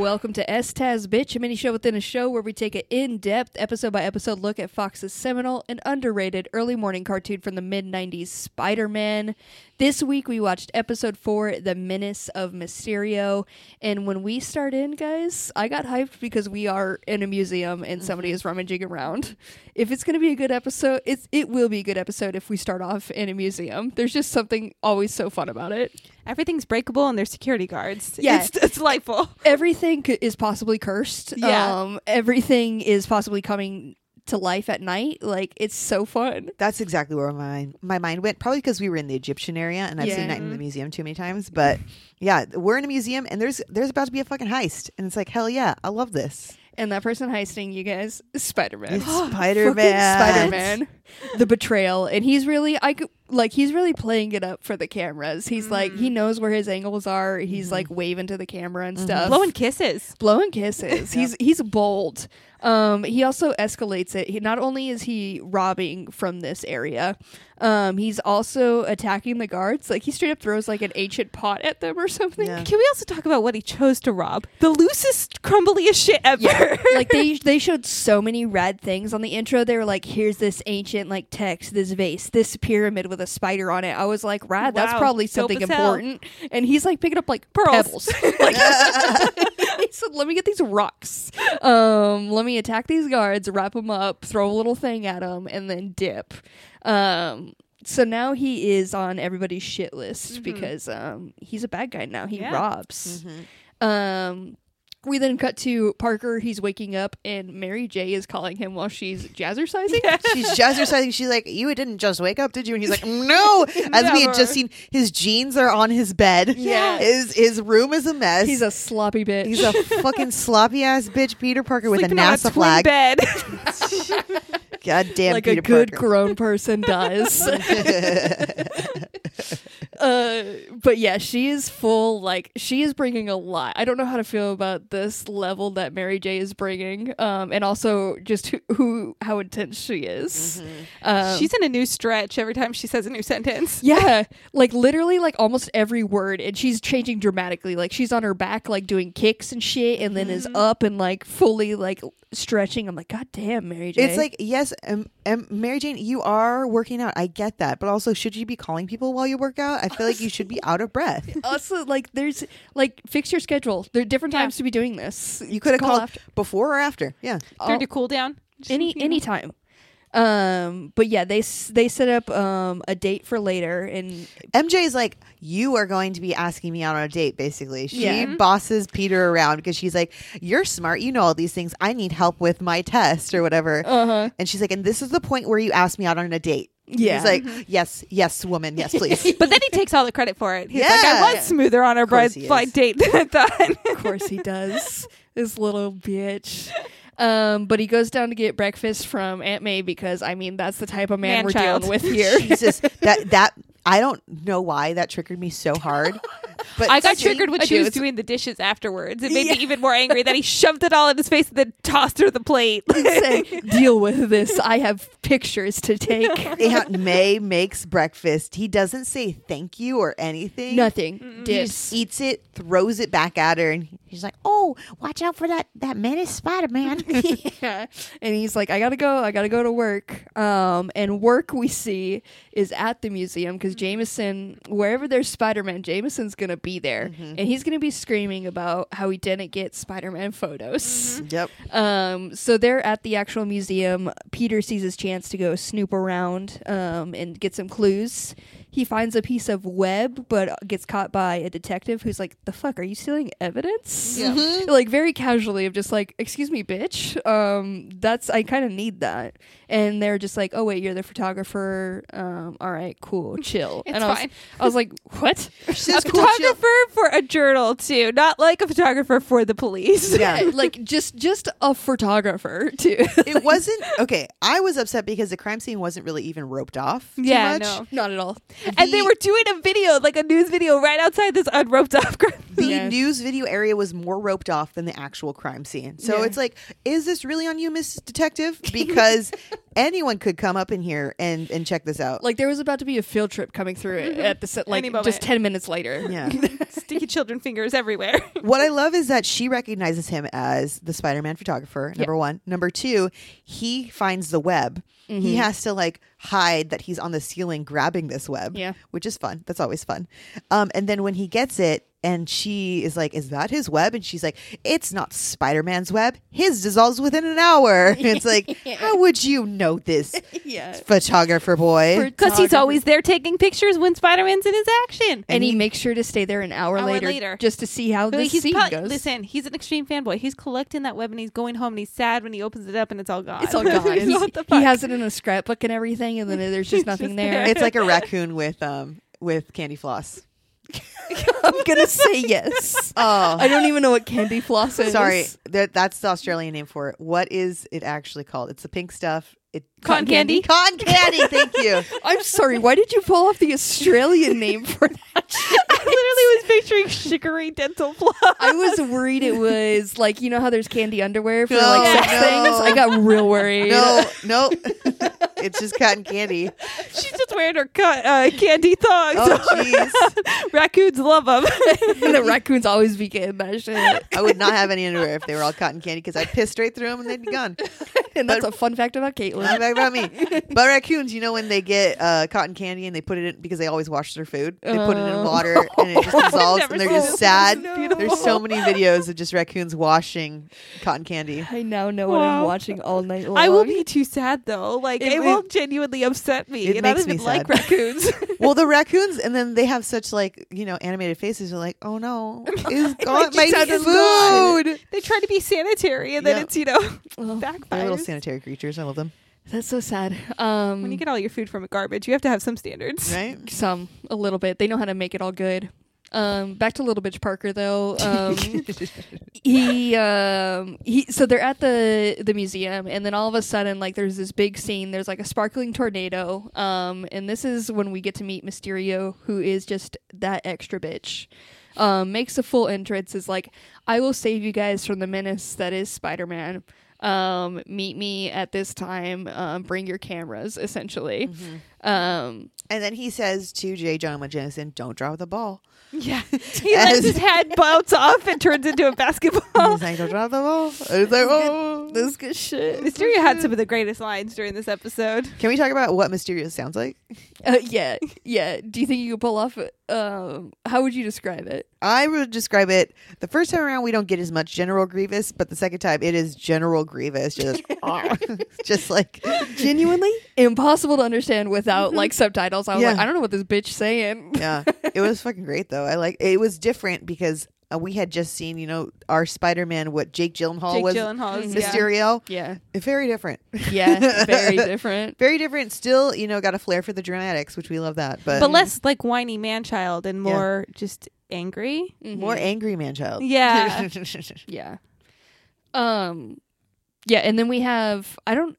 Welcome to STAS Bitch, a mini show within a show where we take an in depth, episode by episode look at Fox's seminal and underrated early morning cartoon from the mid 90s, Spider Man. This week we watched episode four, The Menace of Mysterio. And when we start in, guys, I got hyped because we are in a museum and mm-hmm. somebody is rummaging around. If it's going to be a good episode, it's, it will be a good episode if we start off in a museum. There's just something always so fun about it. Everything's breakable and there's security guards. Yeah. It's, it's delightful. everything c- is possibly cursed. Yeah. Um, everything is possibly coming to life at night. Like it's so fun. That's exactly where my mind, my mind went. Probably because we were in the Egyptian area, and I've seen that in the museum too many times. But yeah, we're in a museum, and there's there's about to be a fucking heist, and it's like hell yeah, I love this. And that person heisting you guys, Spider Man. Spider Man, Spider Man, the betrayal, and he's really I could like he's really playing it up for the cameras. He's like he knows where his angles are. He's like waving to the camera and stuff, Blowing kisses. blowing kisses. He's he's bold. Um, he also escalates it. He not only is he robbing from this area, um, he's also attacking the guards. Like he straight up throws like an ancient pot at them or something. Yeah. Can we also talk about what he chose to rob? The loosest, crumbliest shit ever. like they they showed so many rad things on the intro. They were like, "Here's this ancient like text, this vase, this pyramid with a spider on it." I was like, "Rad, that's Wow, probably dope something as hell. important." And he's like picking up like Pearls. pebbles. like, he said, "Let me get these rocks. Um, let me attack these guards, wrap them up, throw a little thing at them, and then dip." Um. So now he is on everybody's shit list because um he's a bad guy now. He Yeah. robs. Um, we then cut to Parker. He's waking up, and Mary J is calling him while she's jazzercising. She's jazzercising. She's like, "You didn't just wake up, did you?" And he's like, "No." As we had just seen, his jeans are on his bed. Yeah. his his room is a mess. He's a sloppy bitch. he's a fucking sloppy ass bitch, Peter Parker with a Sleeping on NASA twin flag. bed. God damn, like Peter a good Parker. grown person does. Uh, but yeah, she is full. Like she is bringing a lot. I don't know how to feel about this level that Mary J is bringing, um, and also just who, who how intense she is. Um, She's in a new stretch every time she says a new sentence. Yeah, like literally, like almost every word, and she's changing dramatically. Like she's on her back, like doing kicks and shit, and then is up and like fully like stretching. I'm like, God damn, Mary Jane. It's like yes, um, um, Mary Jane, you are working out. I get that, but also, should you be calling people while you work out? I feel like you should be out of breath. also like there's like fix your schedule. There are different Yeah. times to be doing this. You could have Call called after- before or after. Yeah, During I'll- the cool down. Just, any you know. Anytime. Um, but yeah, they they set up um a date for later, and MJ is like, you are going to be asking me out on a date. Basically, she Yeah. bosses Peter around because she's like, you're smart. You know all these things. I need help with my test or whatever. uh huh, And she's like, and this is the point where you ask me out on a date. yeah, He's like, yes, yes, woman, yes, please. But then he takes all the credit for it. He's like, I Yeah. was smoother on our course bride he flight date than I thought. of course he does. This little bitch. Um, but he goes down to get breakfast from Aunt May because I mean that's the type of man, Man we're child. dealing with here. Jesus, that that I don't know why that triggered me so hard. But I got triggered when I she do. was It's- doing the dishes afterwards. It made Yeah. me even more angry that he shoved it all in his face and then tossed her the plate. Say, deal with this. I have pictures to take. Aunt May makes breakfast. He doesn't say thank you or anything. Nothing. He Dips. just eats it, throws it back at her, and he's like, "Oh, watch out for that that menace Spider Man." yeah. And he's like, I gotta go. I gotta go to work. Um, and work we see is at the museum because Jameson, wherever there's Spider Man, Jameson's gonna be there, and he's gonna be screaming about how he didn't get Spider Man photos. yep. Um, so they're at the actual museum. Peter sees his chance to go snoop around um, and get some clues. He finds a piece of web, but gets caught by a detective who's like, "The fuck? Are you stealing evidence?" Like very casually, of just like, "Excuse me, bitch. Um, that's I kind of need that." And they're just like, "Oh wait, you're the photographer. Um, all right, cool, chill." It's and I was, fine. I was like, "What?" a Says cool, chill. Photographer for a journal too, not like a photographer for the police. Yeah. like just just a photographer too. It wasn't okay. I was upset because the crime scene wasn't really even roped off. Too Yeah, much. no. Not at all. And they were doing a video, like a news video, right outside this unroped off. crime The Yeah. news video area was more roped off than the actual crime scene. So Yeah. it's like, is this really on you, Miss Detective? Because anyone could come up in here and and check this out. Like there was about to be a field trip coming through it at the set, like just ten minutes later. yeah. Sticky children fingers everywhere. what I love is that she recognizes him as the Spider-Man photographer. Number one. Number two, he finds the web. Mm-hmm. He has to like hide that he's on the ceiling grabbing this web. Yeah. which is fun. That's always fun. Um, and then when he gets it, and she is like, "Is that his web?" And she's like, "It's not Spider-Man's web. His dissolves within an hour." And it's like, how would you know this, yeah. photographer boy? Because he's always there taking pictures when Spider Man's in his action. and he makes sure to stay there an hour, Hour later, later. just to see how But this he's scene probably, goes. listen, he's an extreme fanboy. He's collecting that web and he's going home and he's sad when he opens it up and it's all gone. it's all gone. He- he has it in a scrapbook and everything, and then there's just nothing just there. there. it's like a raccoon with um with candy floss. I'm gonna say yes. Oh, I don't even know what candy floss is. sorry. That, that's the Australian name for it. What is it actually called? It's the pink stuff. It Cotton candy? Cotton candy. Thank you. I'm sorry. Why did you pull off the Australian name for that? I literally was picturing chicory dental floss. I was worried it was like you know how there's candy underwear for No, like sex no. things. I got real worried. No, no. it's just cotton candy. She's just wearing her co- uh, candy thongs. Oh, jeez. Raccoons love them. and the raccoons always be getting that shit. I would not have any underwear if they were all cotton candy because I'd piss straight through them and they'd be gone. And that's a fun fact about Katelynn. Not back about me. But raccoons, you know, when they get uh, cotton candy and they put it in because they always wash their food, they put it in Oh. water and it just dissolves and they're just sad. No. There's so many videos of just raccoons washing cotton candy. I now know what I'm Wow. watching all night long. I will be too sad though. Like It it, will- will genuinely upset me. It and I makes don't me even like sad. raccoons. Well, the raccoons, and then they have such like you know animated faces. They're like, "Oh no, it's got my just had gone. they try to be sanitary and then Yeah. it's you know Oh, They're little sanitary creatures. I love them. That's so sad. Um, when you get all your food from a garbage, you have to have some standards. Right? some a little bit. They know how to make it all good. Um, back to Little Bitch Parker though. Um, he um he so they're at the the museum and then all of a sudden like there's this big scene there's like a sparkling tornado um and this is when we get to meet Mysterio who is just that extra bitch um makes a full entrance is like I will save you guys from the menace that is Spider-Man um meet me at this time um bring your cameras essentially um And then he says to J. Jonah Jameson, "Don't drop the ball." Yeah. He lets his head bounce off and turns into a basketball. He's like, "Don't drop the ball." And it's like, "Oh." This good shit. Mysterio had some of the greatest lines during this episode. Can we talk about what Mysterio sounds like? Uh, yeah, yeah. Do you think you could pull off? Um, how would you describe it? I would describe it. The first time around, we don't get as much General Grievous, but the second time, it is General Grievous, just just like Genuinely impossible to understand without like subtitles. I was like, I don't know what this bitch saying. yeah. It was fucking great though. I like it was different because uh, we had just seen you know our Spider Man what Jake Gyllenhaal Jake was Gyllenhaal's yeah. Mysterio. Yeah, Very different. yeah, very different. Very different. Still, you know, got a flair for the dramatics, which we love that, but, but less like whiny man child and Yeah. more just angry. more angry man child. Yeah. Yeah. Um yeah, and then we have I don't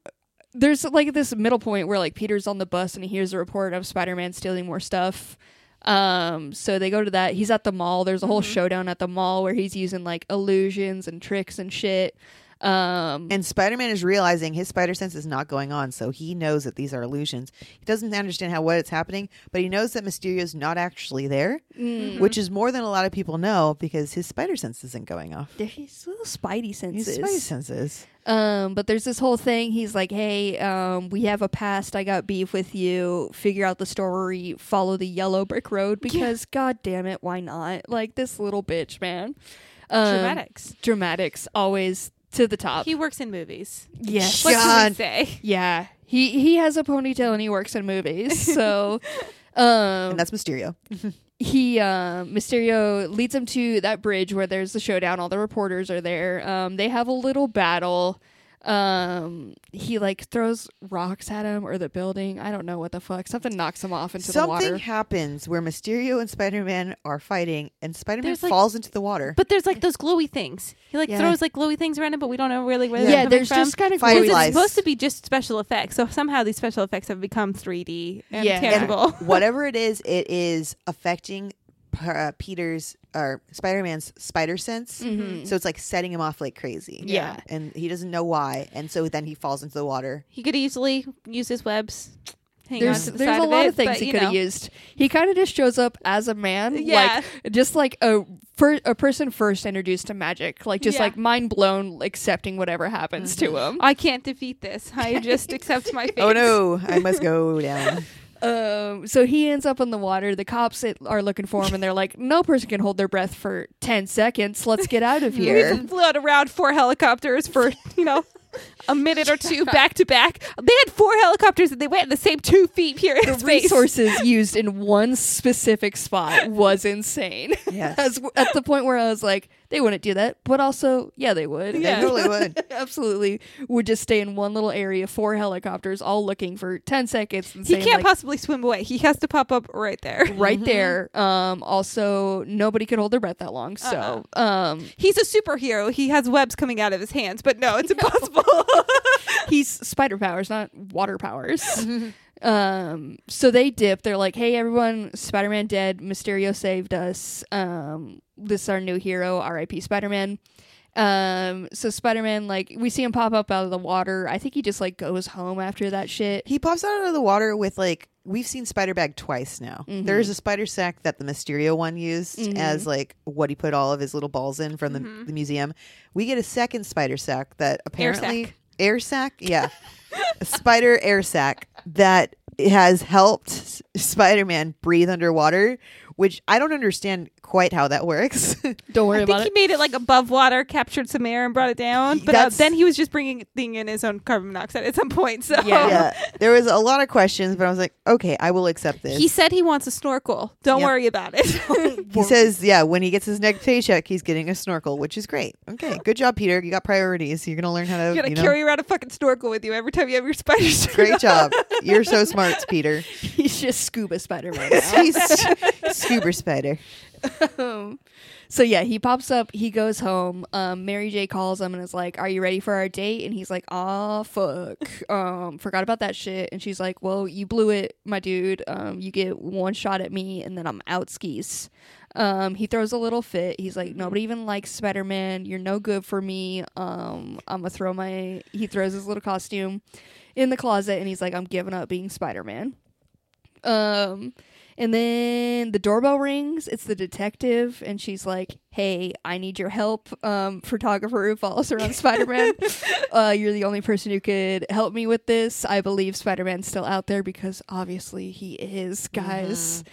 there's like this middle point where like Peter's on the bus and he hears a report of Spider-Man stealing more stuff. Um so they go to that. He's at the mall. There's a whole showdown at the mall where he's using like illusions and tricks and shit. Um And Spider Man is realizing his spider sense is not going on, so he knows that these are illusions. He doesn't understand how what it's happening, but he knows that Mysterio's not actually there, mm, which is more than a lot of people know because his spider sense isn't going off. his little spidey senses. His spidey spider senses. Um, but there's this whole thing. He's like, "Hey, um, we have a past. I got beef with you. Figure out the story. Follow the yellow brick road because, god damn it, why not? Like this little bitch, man. Um, Dramatics. dramatics, always to the top. He works in movies. yes, What can God. we say? yeah. He he has a ponytail and he works in movies. So, um, And that's Mysterio. he uh, Mysterio leads him to that bridge where there's the showdown. All the reporters are there. Um, they have a little battle. Um, he like throws rocks at him or the building. I don't know what the fuck. Something knocks him off into the Something water. happens where Mysterio and Spider Man are fighting, and Spider Man There's, like- falls into the water. But there's like those glowy things. He like Yeah. throws like glowy things around him, but we don't know really where yeah, they're coming there's from. just kind of Fireflies. Because glowy- it's supposed to be just special effects. So somehow these special effects have become 3D and Yeah. tangible. Whatever it is, it is affecting uh, Peter's or Spider Man's spider sense. Mhm. So it's like setting him off like crazy. Yeah. And he doesn't know why. And so then he falls into the water. He could easily use his webs. Hang There's on to the there's side a lot it, of things but, he could have used. He kind of just shows up as a man, Yeah. like just like a fir- a person first introduced to magic, like just Yeah. like mind blown, accepting whatever happens to him. I can't defeat this. I just accept my fate. Oh no, I must go down. Um, so he ends up in the water. The cops are looking for him, and they're like, "No person can hold their breath for ten seconds. Let's get out of here." We here." float around four helicopters for, you know, a minute or two back to back. They had four helicopters and they went in the same two feet here in the resources used in one specific spot was insane. Yes. As, at the point where I was like, they wouldn't do that, but also, yeah, they would. Yeah. They totally would. Absolutely, would just stay in one little area, four helicopters, all looking for ten seconds. And He saying, can't like, possibly swim away. He has to pop up right there. right there. Um, also, nobody could hold their breath that long. So, um, He's a superhero. He has webs coming out of his hands, but no, it's impossible. he's spider powers, not water powers. Um, so they dip. They're like, "Hey, everyone! Spider-Man dead. Mysterio saved us. Um, this is our new hero. R.I.P. Spider-Man." Um, so Spider-Man, like, we see him pop up out of the water. I think he just like goes home after that shit. He pops out of the water with like we've seen Spider Bag twice now. Mhm. There's a spider sack that the Mysterio one used Mhm. as like what he put all of his little balls in from the, Mhm. the museum. We get a second spider sack that apparently sack. air sack, yeah, a spider air sack that has helped Spider Man breathe underwater, which I don't understand quite how that works. Don't worry about it. I think about he it. made it like above water, captured some air, and brought it down. But uh, That's- then he was just bringing thing in his own carbon monoxide at some point. So Yeah. yeah, there was a lot of questions, but I was like, okay, I will accept this. he said he wants a snorkel. Don't Yep. worry about it. He says, yeah, when he gets his next paycheck, he's getting a snorkel, which is great. Okay, good job, Peter. You got priorities. You're gonna learn how to. you gotta you know, carry around a fucking snorkel with you every time you have your spider suit Great on. job. You're so smart, Peter. He's just scuba Spider-Man. He's scuba spider. Um, so yeah, he pops up. He goes home. Um, Mary J calls him and is like, "Are you ready for our date?" And he's like, "Ah, fuck, um, forgot about that shit." And she's like, "Well, you blew it, my dude. Um, you get one shot at me, and then I'm out skis." Um, he throws a little fit. He's like, "Nobody even likes Spider Man. You're no good for me. Um, I'm gonna throw my." He throws his little costume in the closet, and he's like, "I'm giving up being Spider Man." Um, and then the doorbell rings. It's the detective, and she's like, "Hey, I need your help, um, photographer who follows around Spider Man. uh, you're the only person who could help me with this. I believe Spider Man's still out there because obviously he is, guys."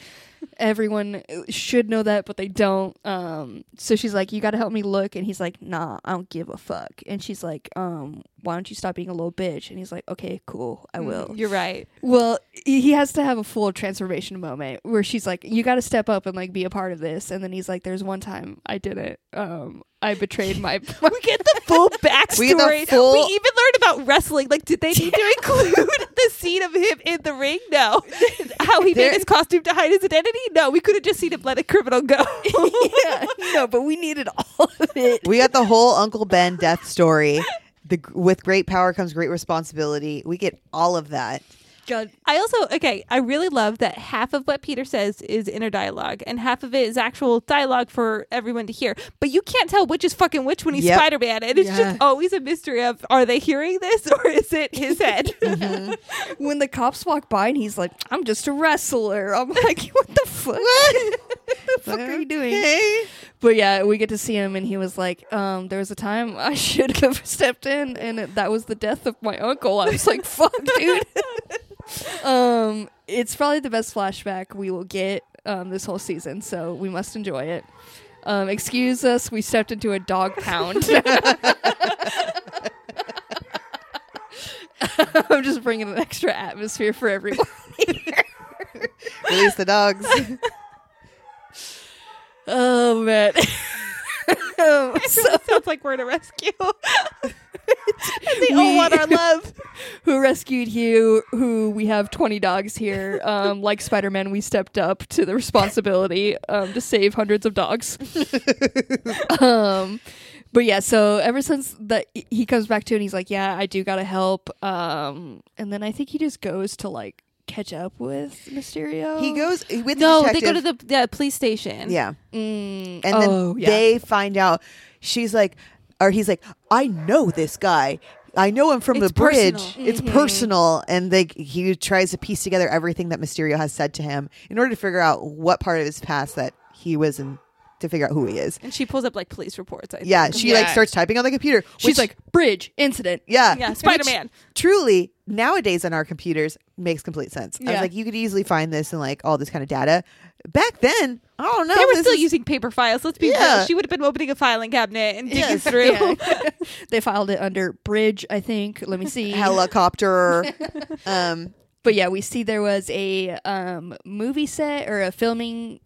Everyone should know that, but they don't. Um, so she's like, "You got to help me look," and he's like, "Nah, I don't give a fuck." And she's like, "Um, why don't you stop being a little bitch?" And he's like, "Okay, cool, I will." You're right. Well, he has to have a full transformation moment where she's like, "You got to step up and like be a part of this." And then he's like, "There's one time I didn't. Um, I betrayed my." We get the full backstory. We the full- We even learned about wrestling. Like, did they need to include the scene of him in the ring? No. How he There- made his costume to hide his identity? No. We could have just seen him let a criminal go. yeah, no, but we needed all of it. We got the whole Uncle Ben death story. The with great power comes great responsibility. We get all of that. God, I also okay. I really love that half of what Peter says is inner dialogue, and half of it is actual dialogue for everyone to hear. But you can't tell which is fucking which when he's Yep. Spider Man, and it's Yeah. just always a mystery of are they hearing this or is it his head? when the cops walk by and he's like, "I'm just a wrestler," I'm like, "What the fuck? what the fuck are you doing?" But yeah, we get to see him, and he was like, um, "There was a time I should have stepped in, and it, that was the death of my uncle." I was like, "Fuck, dude." Um, it's probably the best flashback we will get um, this whole season, so we must enjoy it. Um, excuse us, we stepped into a dog pound. I'm just bringing an extra atmosphere for everyone. Release the dogs. Oh man. Um, so, Sounds like we're in a rescue. and they all want our love. Who rescued Hugh? Who we have twenty dogs here. Um, like Spider Man, we stepped up to the responsibility um, to save hundreds of dogs. um, but yeah, so ever since that he comes back to and he's like, "Yeah, I do gotta help." Um, and then I think he just goes to like catch up with Mysterio. He goes with the No, they go to the, the police station. yeah, Mm, and oh, then yeah. they find out. She's like, or he's like, I know this guy. I know him from It's the bridge. personal. It's Mhm. personal, and they he tries to piece together everything that Mysterio has said to him in order to figure out what part of his past that he was in to figure out who he is. And she pulls up like police reports. I Yeah, think. she like Yeah. starts typing on the computer. She's which- like, "Bridge incident." yeah, yeah, which Spider Man. Truly, nowadays on our computers makes complete sense. I was Yeah. like, you could easily find this and like all this kind of data. Back then, I don't know. They were this still is- using paper files. Let's be Yeah. real. She would have been opening a filing cabinet and digging Yes. through. Yeah. they filed it under bridge, I think. Let me see. helicopter. um, But yeah, we see there was a um, movie set or a filming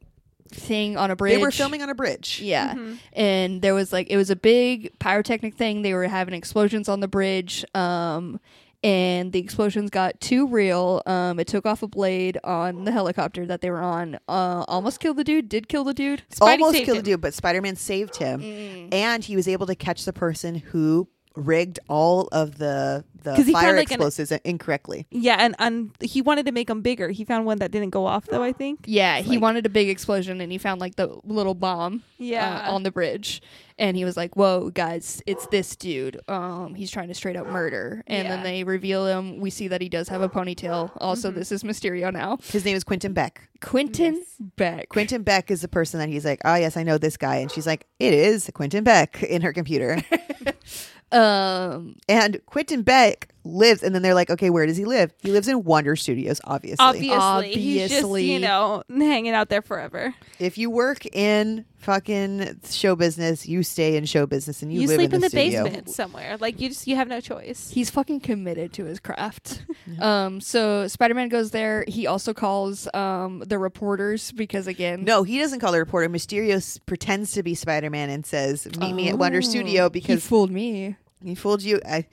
thing on a bridge. they were filming on a bridge. Yeah. Mhm. And there was like it was a big pyrotechnic thing. They were having explosions on the bridge. Um and the explosions got too real. Um it took off a blade on the helicopter that they were on. Uh almost killed the dude, did kill the dude. Spidey Almost killed him. the dude, but Spider Man saved him, Mm. and he was able to catch the person who rigged all of the the fire like, an- explosives incorrectly. Yeah, and, and he wanted to make them bigger. He found one that didn't go off though. I think. Yeah, he Like- wanted a big explosion and he found like the little bomb Yeah. uh, on the bridge and he was like whoa guys it's this dude um he's trying to straight up murder and then they reveal him we see that he does have a ponytail also Mm-hmm. this is mysterio now His name is Quentin Beck. quentin beck Quentin Beck is the person that he's like, oh yes, I know this guy, and she's like, it is Quentin Beck in her computer, um and Quentin Beck lives, and then they're like, okay, where does he live? He lives in Wonder Studios, obviously. Obviously, he's just Obviously. you know hanging out there forever. If you work in fucking show business, you stay in show business, and you, You, live sleep in in the, the, studio. basement somewhere. Like you just you have no choice. he's fucking committed to his craft um so spider-man goes there he also calls um the reporters because again No, he doesn't call the reporter. Mysterio s- pretends to be Spider Man and says, "Meet me at Wonder Oh, Studio" he because fooled me he fooled you. I,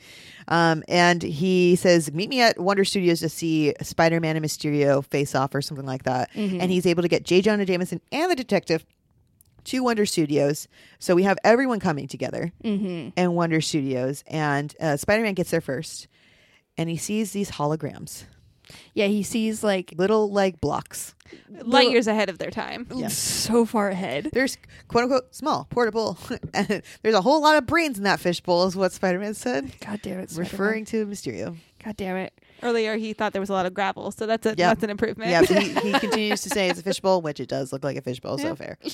um, and he says, "Meet me at Wonder Studios to see Spider Man and Mysterio face off or something like that." Mhm. And he's able to get J. Jonah Jameson and the detective to Wonder Studios. So we have everyone coming together mm-hmm. in Wonder Studios, and uh, Spider Man gets there first, and he sees these holograms, yeah he sees like little like blocks. Light years ahead of their time. Yeah. so far ahead There's quote unquote small, portable. and there's a whole lot of brains in that fishbowl, is what Spider Man said, god damn it Spider-Man. referring to Mysterio. God damn it. Earlier, he thought there was a lot of gravel, so that's a Yep. that's an improvement. Yeah, he, he continues to say it's a fishbowl, which it does look like a fishbowl. So Yeah. fair.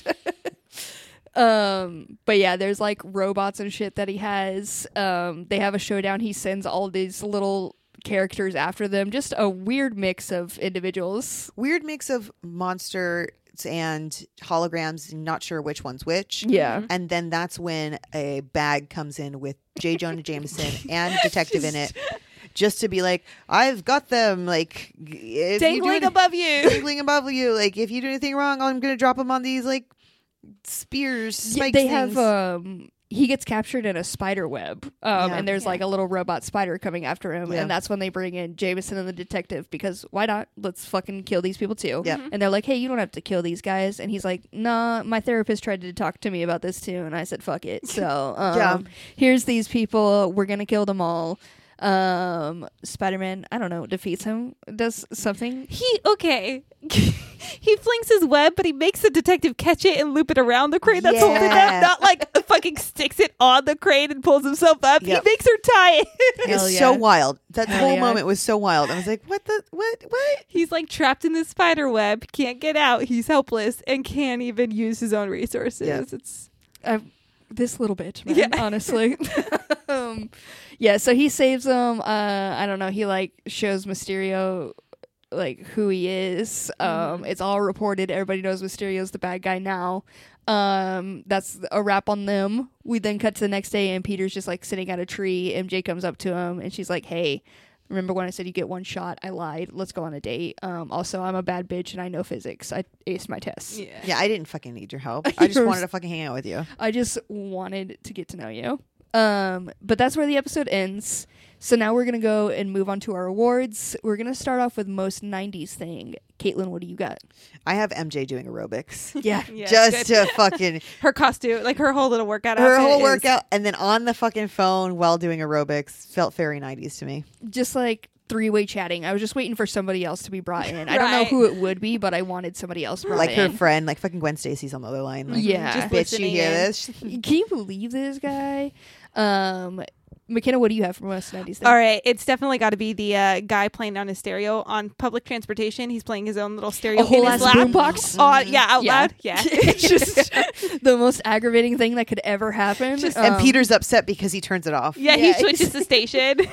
Um, but yeah, there's like robots and shit that he has. Um, they have a showdown. He sends all these little characters after them. Just a weird mix of individuals. Weird mix of monsters and holograms. Not sure which one's which. Yeah. And then that's when a bag comes in with J. Jonah Jameson and detective in it, just to be like, "I've got them." Like, if you do Dangling any- above you. dangling above you. Like, if you do anything wrong, I'm gonna drop them on these like spears. Yeah, they things. have um he gets captured in a spider web um Yeah. and there's Yeah. like a little robot spider coming after him Yeah. and that's when they bring in Jameson and the detective because why not let's fucking kill these people too Yeah. and they're like hey you don't have to kill these guys and he's like nah my therapist tried to talk to me about this too and I said fuck it so um Yeah. here's these people we're gonna kill them all um Spider-Man I don't know defeats him does something He okay. he flings his web, but he makes the detective catch it and loop it around the crane that's holding Yeah. them. Not like fucking sticks it on the crane and pulls himself up. Yep. He makes her tie it. It's Hell so wild. That Hell whole yeah. moment was so wild. I was like, "What the what what?" He's like trapped in this spider web, can't get out. He's helpless and can't even use his own resources. Yeah. It's uh, this little bitch, man, Yeah. honestly. um, yeah, so he saves them. Uh, I don't know. He like shows Mysterio like who he is. Um, It's all reported. Everybody knows Mysterio's the bad guy now. Um, that's a wrap on them. We then cut to the next day, and Peter's just like sitting at a tree. MJ comes up to him, and she's like, "Hey." Remember when I said you get one shot? I lied. Let's go on a date. Um, also, I'm a bad bitch and I know physics. I aced my tests. yeah. Yeah, I didn't fucking need your help. I just wanted to fucking hang out with you. I just wanted to get to know you. Um, but that's where the episode ends. So now we're gonna go and move on to our awards. We're gonna start off with most '90s thing. Katelynn, what do you got? I have MJ doing aerobics. Yeah, Yeah, just good. to fucking her costume, like her whole little workout. her outfit whole is- workout and then on the fucking phone while doing aerobics felt very 90s to me. just like three-way chatting. I was just waiting for somebody else to be brought in. I don't know who it would be, but I wanted somebody else brought like her friend, like fucking Gwen Stacy's on the other line. Like, Yeah. Just bitch, you hear in. this? Can you believe this guy? Um, McKenna, what do you have from West '90s thing? All right, it's definitely got to be the uh, guy playing on his stereo on public transportation. He's playing his own little stereo A whole in his ass lap. boombox? Uh, yeah, out Yeah. loud. Yeah. it's just the most aggravating thing that could ever happen. Just- and Um, Peter's upset because he turns it off. yeah, Yeah, he switches the station.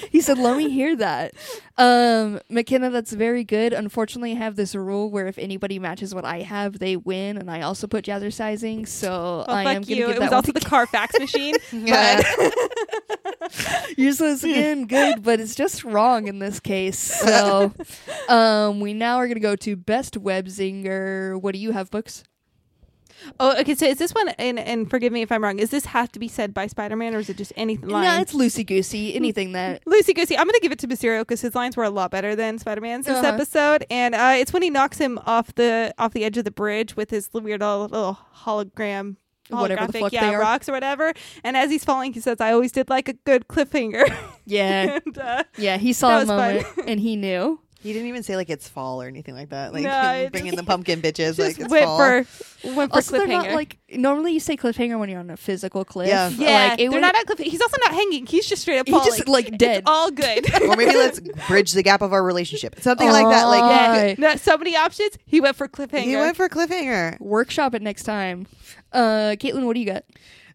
He said, "Let me hear that." Um, McKenna, that's very good. Unfortunately, I have this rule where if anybody matches what I have, they win, and I also put jazzercising, so Well, I fuck am going to give It was that also one the car fax machine. Yeah. Useless again, good, but it's just wrong in this case. So, um, we now are going to go to best web zinger. What do you have, books? Oh, okay. So is this one? And and forgive me if I'm wrong. Is this have to be said by Spider-Man, or is it just any line? No, it's loosey goosey. Anything that Lucy Goosey. I'm gonna give it to Mysterio because his lines were a lot better than Spider-Man's this Uh-huh. episode, and uh, it's when he knocks him off the off the edge of the bridge with his weird little, little hologram. Whatever the fuck yeah, they are. rocks or whatever. And as he's falling, he says, "I always did like a good cliffhanger." yeah, and, uh, yeah. He saw a was fun. and he knew. He didn't even say like it's fall or anything like that. Like No, it- bringing the pumpkin bitches just like it's went fall. for went for Also, they're cliffhanger. not like normally you say cliffhanger when you're on a physical cliff. Yeah. yeah, like, it they're would- not at cliff. He's also not hanging. He's just straight up He falling. just like dead. It's all good. or maybe let's bridge the gap of our relationship. Something like that. Like yeah, no, so many options. He went for cliffhanger. he went for cliffhanger. Workshop it next time. Uh, Katelynn, what do you got?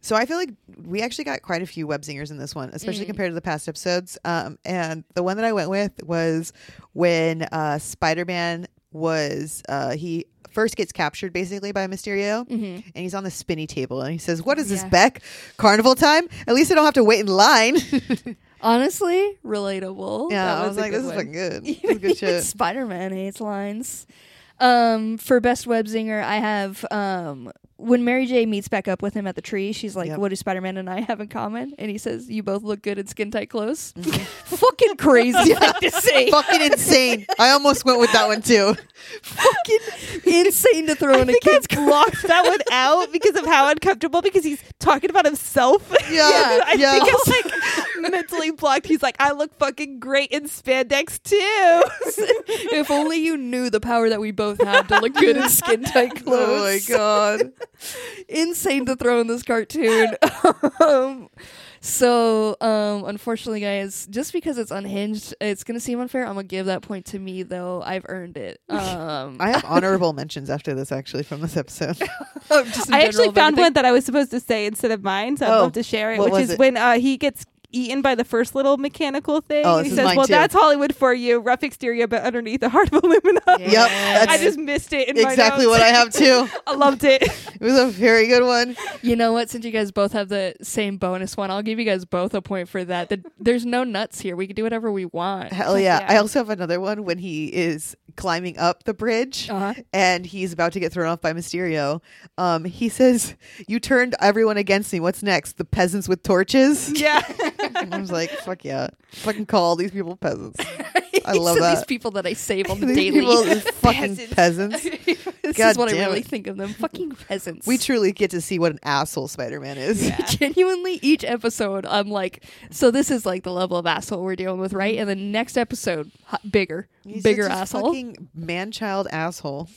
So I feel like we actually got quite a few web zingers in this one, especially Mm. compared to the past episodes. Um, and the one that I went with was when uh, Spider Man was uh, he first gets captured basically by Mysterio, Mm-hmm. and he's on the spinny table, and he says, "What is this, Yeah. Beck? Carnival time? At least I don't have to wait in line." Honestly, relatable. yeah, That I was like, "This is fucking good. This good shit." Spider Man hates lines. Um, for best web zinger, I have um when Mary J meets back up with him at the tree, she's like, Yep. "What do Spider Man and I have in common?" And he says, "You both look good in skin tight clothes." Mhm. Fucking crazy to say. fucking insane. I almost went with that one too. Fucking insane to throw I in a kid's I blocked that one out because of how uncomfortable. Because he's talking about himself. Yeah, I yeah. think it's like mentally blocked. He's like, I look fucking great in spandex too. if only you knew the power that we both have to look good in skin tight clothes. Oh my god. Insane to throw in this cartoon. um, So, um, unfortunately, guys, just because it's unhinged, it's gonna seem unfair. I'm gonna give that point to me, though. I've earned it. Um, I have honorable mentions after this, actually, from this episode. just in I general actually found everything. one that I was supposed to say instead of mine, so I'd Oh, love to share it. Which is it? when uh, he gets eaten by the first little mechanical thing. Oh, he is says, mine "Well, too. that's Hollywood for you. Rough exterior, but underneath a heart of aluminum." Yep, that's I just missed it. In my exactly notes. what I have too. I loved it. It was a very good one. You know what? Since you guys both have the same bonus one, I'll give you guys both a point for that. The, there's no nuts here. We can do whatever we want. Hell yeah. Yeah. I also have another one when he is climbing up the bridge Uh-huh. and he's about to get thrown off by Mysterio. Um, he says, You turned everyone against me. What's next? The peasants with torches? yeah. I was like, Fuck yeah. Fucking call all these people peasants. I love These that. people that I save on the These daily. people, these fucking Peasants. this God is what I really it. think of them. Fucking peasants. We truly get to see what an asshole Spider Man is. genuinely each episode i'm like so this is like the level of asshole we're dealing with right and the next episode h- bigger He's bigger asshole Fucking man child asshole.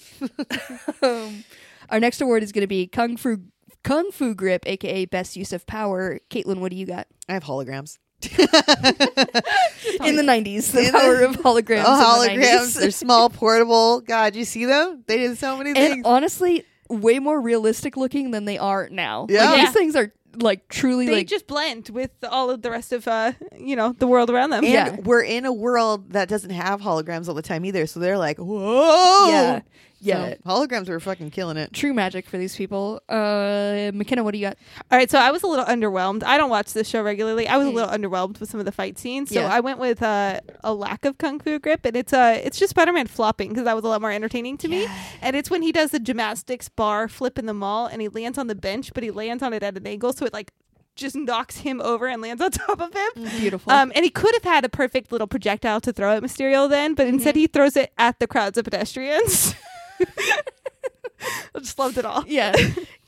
um, our next award is going to be kung fu kung fu grip aka best use of power Katelynn what do you got I have holograms. in the 90s the In the- power of holograms Oh, in the holograms. 90s. They're small, portable. God, you see them? They did so many and things. honestly way more realistic looking than they are now Yeah. like, Yeah. these things are like truly They like just blend with all of the rest of, uh, you know, the world around them. and Yeah. we're in a world that doesn't have holograms all the time either. So they're like, whoa. yeah yeah So holograms were fucking killing it. true magic for these people uh mckenna what do you got All right, so I was a little underwhelmed. I don't watch this show regularly. I was a little underwhelmed with some of the fight scenes, so Yeah. I went with uh, a lack of kung fu grip, and it's uh, it's just Spider-Man flopping because that was a lot more entertaining to me. And it's when he does the gymnastics bar flip in the mall, and he lands on the bench, but he lands on it at an angle, so it like just knocks him over and lands on top of him. beautiful Um, and he could have had a perfect little projectile to throw at Mysterio then, but instead he throws it at the crowds of pedestrians. I just loved it all. yeah.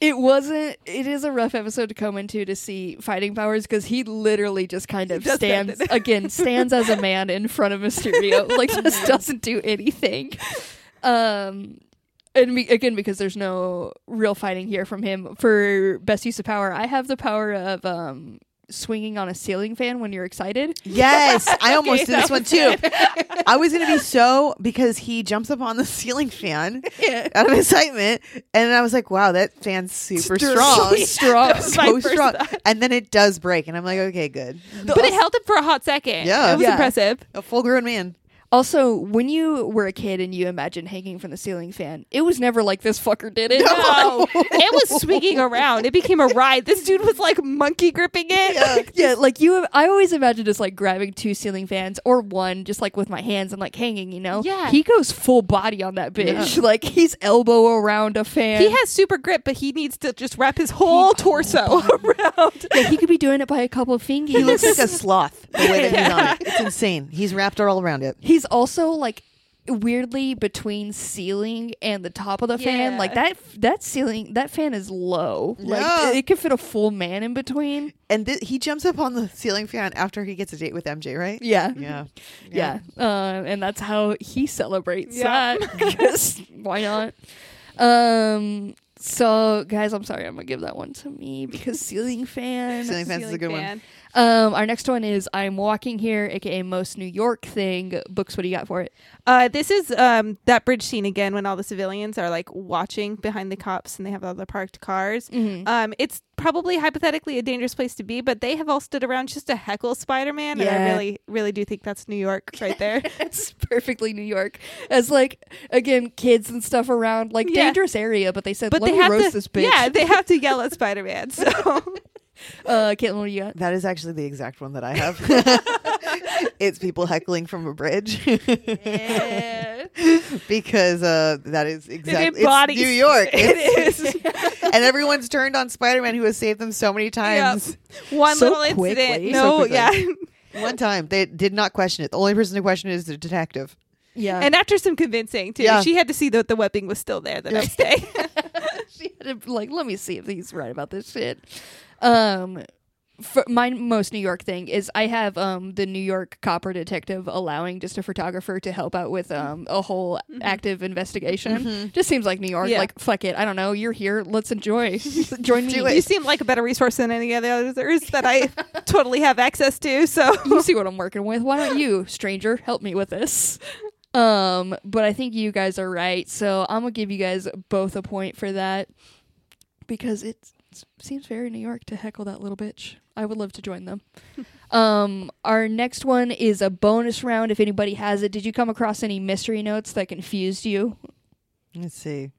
It wasn't it is a rough episode to come into to see fighting powers because he literally just kind of does stands again stands as a man in front of mysterio like just doesn't do anything. Um and be, again because there's no real fighting here from him. For best use of power i have the power of um swinging on a ceiling fan when you're excited Yes, I almost Okay, did this one too. I was gonna be so because he jumps up on the ceiling fan yeah out of excitement, and I was like, "Wow, that fan's super Str- strong, strong That was my so strong." thought. And then it does break, and I'm like, "Okay, good." But it held him for a hot second. Yeah. It was Yeah. impressive. A full-grown man. Also, when you were a kid and you imagined hanging from the ceiling fan, it was never like this fucker did it. No, it was swinging around. It became a ride. This dude was like monkey gripping it. yeah, like you. I always imagined just like grabbing two ceiling fans or one, just like with my hands and like hanging. You know. Yeah. He goes full body on that bitch. Like he's elbow around a fan. He has super grip, but he needs to just wrap his whole torso around. Yeah, he could be doing it by a couple of fingers. He looks like a sloth the way that he's on it. It's insane. He's wrapped all around it. He's also like weirdly between ceiling and the top of the fan. Yeah. Like that. That ceiling. That fan is low. Like Yeah. it could fit a full man in between. And th- he jumps up on the ceiling fan after he gets a date with MJ, right? Yeah. Yeah. Yeah. Uh, and that's how he celebrates Yeah. that. Why not? Um. So, guys, I'm sorry. I'm gonna give that one to me because ceiling fan. Ceiling fan's is a good one. Um. Our next one is I'm walking here, aka most New York thing. Books. What do you got for it? Uh, this is um, that bridge scene again when all the civilians are like watching behind the cops and they have all the parked cars. Mhm. Um, it's probably hypothetically a dangerous place to be, but they have all stood around just to heckle Spider Man, and I really, really do think that's New York right there. It's perfectly New York. As like again, kids and stuff around, like Yeah. dangerous area. But they said, but "Let they me have roast to, this bitch." yeah, they have to yell at Spider Man. So Uh, Katelynn, what do you got? That is actually the exact one that I have. it's people heckling from a bridge because uh, that is exactly embodies- it's New York. it It's- and everyone's turned on Spider-Man, who has saved them so many times. one So little quickly. incident. No, quickly. yeah. One time, they did not question it. The only person to question it is the detective. Yeah, And after some convincing too, Yeah. she had to see that the webbing was still there the next day. she had to like let me see if he's right about this shit um for my most New York thing is I have um the New York copper detective allowing just a photographer to help out with um a whole active investigation. Just seems like New York. Yeah. Like fuck it, I don't know. You're here. Let's enjoy. Join me. You seem like a better resource than any of the others that I totally have access to. So you see what I'm working with. Why don't you, stranger, help me with this? Um, but I think you guys are right. So I'm gonna give you guys both a point for that because it seems very New York to heckle that little bitch. I would love to join them. um, our next one is a bonus round. If anybody has it, did you come across any mystery notes that confused you? Let's see.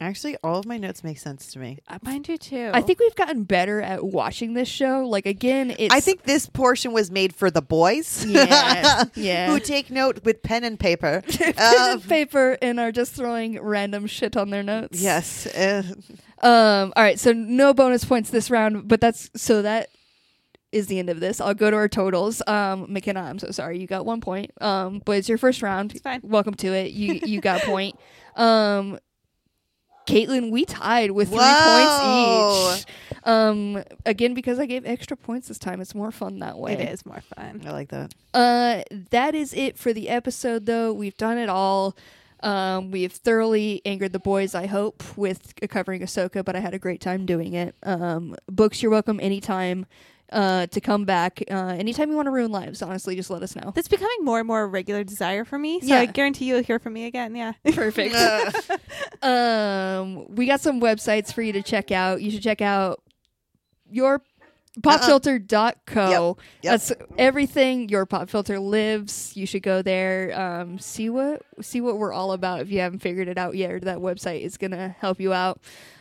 Actually, all of my notes make sense to me. mine do too. I think we've gotten better at watching this show. Like again, it's I think this portion was made for the boys. Yeah, yeah. Who take note with pen and paper. pen Um, and paper and are just throwing random shit on their notes. yes. Uh, Um. All right. So no bonus points this round, but that's so that is the end of this. I'll go to our totals. Um, McKenna, I'm so sorry. You got one point. Um, but it's your first round. It's fine. Welcome to it. You you got a point. Um, Katelynn, we tied with three points each. Um, again because I gave extra points this time. It's more fun that way. it is more fun. I like that. Uh, that is it for the episode, though. We've done it all. Um, we have thoroughly angered the boys, I hope, with covering Ahsoka, but I had a great time doing it. Um, books, you're welcome anytime uh, to come back. Uh, anytime you want to ruin lives, honestly, just let us know. That's becoming more and more a regular desire for me. So Yeah. I guarantee you'll hear from me again. Yeah. Perfect. um, we got some websites for you to check out. You should check out your popfilter.co. Yep. That's everything your pop filter lives. You should go there. Um, see what see what we're all about if you haven't figured it out yet. Or that website is gonna help you out.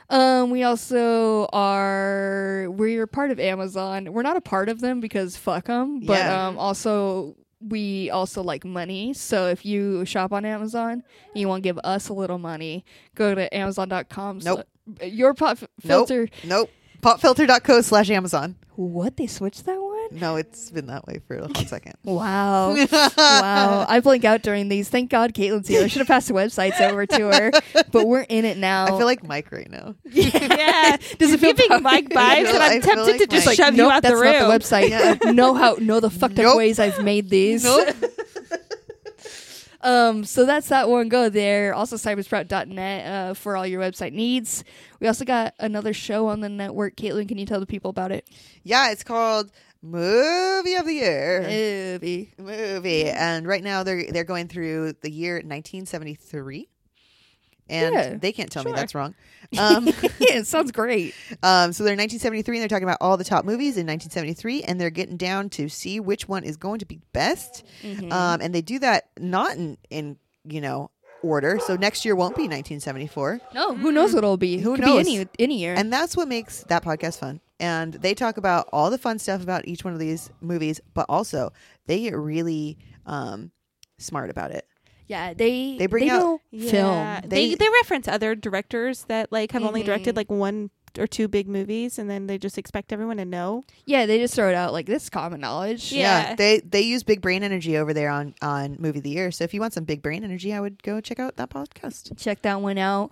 Um, we also are we're part of Amazon. We're not a part of them because fuck them. But Yeah. um, also we also like money. So if you shop on Amazon and you want to give us a little money, go to Amazon.com. Nope. Your pop filter. Nope. filter. Nope. Popfilter.co slash Amazon. What they switched that one? No, it's been that way for a hot second. Wow. wow. I blink out during these. Thank God Katelynn's here. I should have passed the websites over to her, but we're in it now. I feel like Mike right now. yeah. Does it feel giving power- Mike vibes, and I'm tempted like to just Mike. shove nope, you out the room. not the website. Yeah. know how know the fucked up ways I've made these. Nope. Um, so that's that one. Go there. Also, cybersprout.net uh, for all your website needs. We also got another show on the network. Katelynn, can you tell the people about it? Yeah, it's called Movie of the Year. Movie. movie and right now they're they're going through the year 1973 and Yeah, they can't tell me that's wrong um, yeah, it sounds great. um, so they're 1973 and they're talking about all the top movies in 1973 and they're getting down to see which one is going to be best Mm-hmm. um, and they do that not in in you know order so next year won't be 1974 No, who knows what it'll be? Who Could knows? Be any any year. and that's what makes that podcast fun and they talk about all the fun stuff about each one of these movies but also they get really um, smart about it yeah, they They bring they out- know Yeah. film. They, They- they reference other directors that like have only directed Mhm. like one or two big movies, and then they just expect everyone to know. Yeah, they just throw it out like this is common knowledge. Yeah. they they use big brain energy over there on on movie of the year. So if you want some big brain energy, I would go check out that podcast. Check that one out.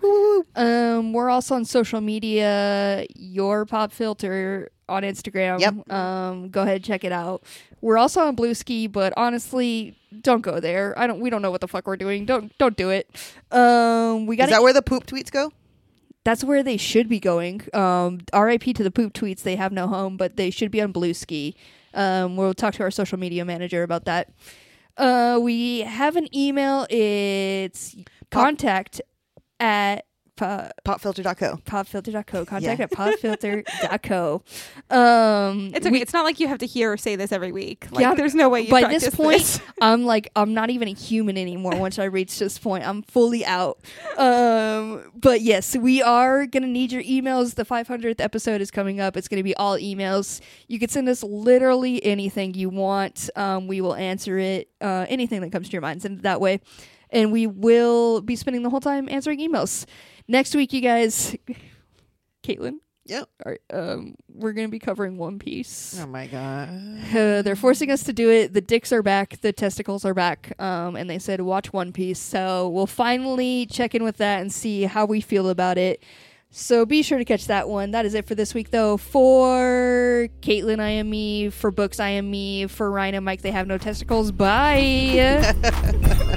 Um, we're also on social media. Your pop filter on Instagram. Yep. Um, go ahead and check it out. We're also on Bluesky, but honestly, don't go there. I don't. We don't know what the fuck we're doing. Don't don't do it. Um, we got Is that where the poop tweets go? That's where they should be going. Um, RIP to the poop tweets. They have no home, but they should be on Bluesky. Um, we'll talk to our social media manager about that. Uh, we have an email. It's contact at po- Popfilter.co. popfilter.co. Contact Yeah. at popfilter.co. Um, It's okay. we- it's not like you have to hear or say this every week. Like, Yeah, there's no way you by this point, this. I'm like I'm not even a human anymore. Once I reach this point, I'm fully out. Um, but yes, we are gonna need your emails. The 500th episode is coming up. It's gonna be all emails. You can send us literally anything you want. Um, we will answer it. Uh, anything that comes to your mind, send it that way, and we will be spending the whole time answering emails. Next week, you guys, Katelynn. Yep. Are, um, we're gonna be covering One Piece. Oh my god. Uh, they're forcing us to do it. The dicks are back, the testicles are back, um, and they said watch One Piece. So we'll finally check in with that and see how we feel about it. So be sure to catch that one. That is it for this week, though. For Katelynn, I am me. For books, I am me. For Ryan and Mike, they have no testicles. Bye.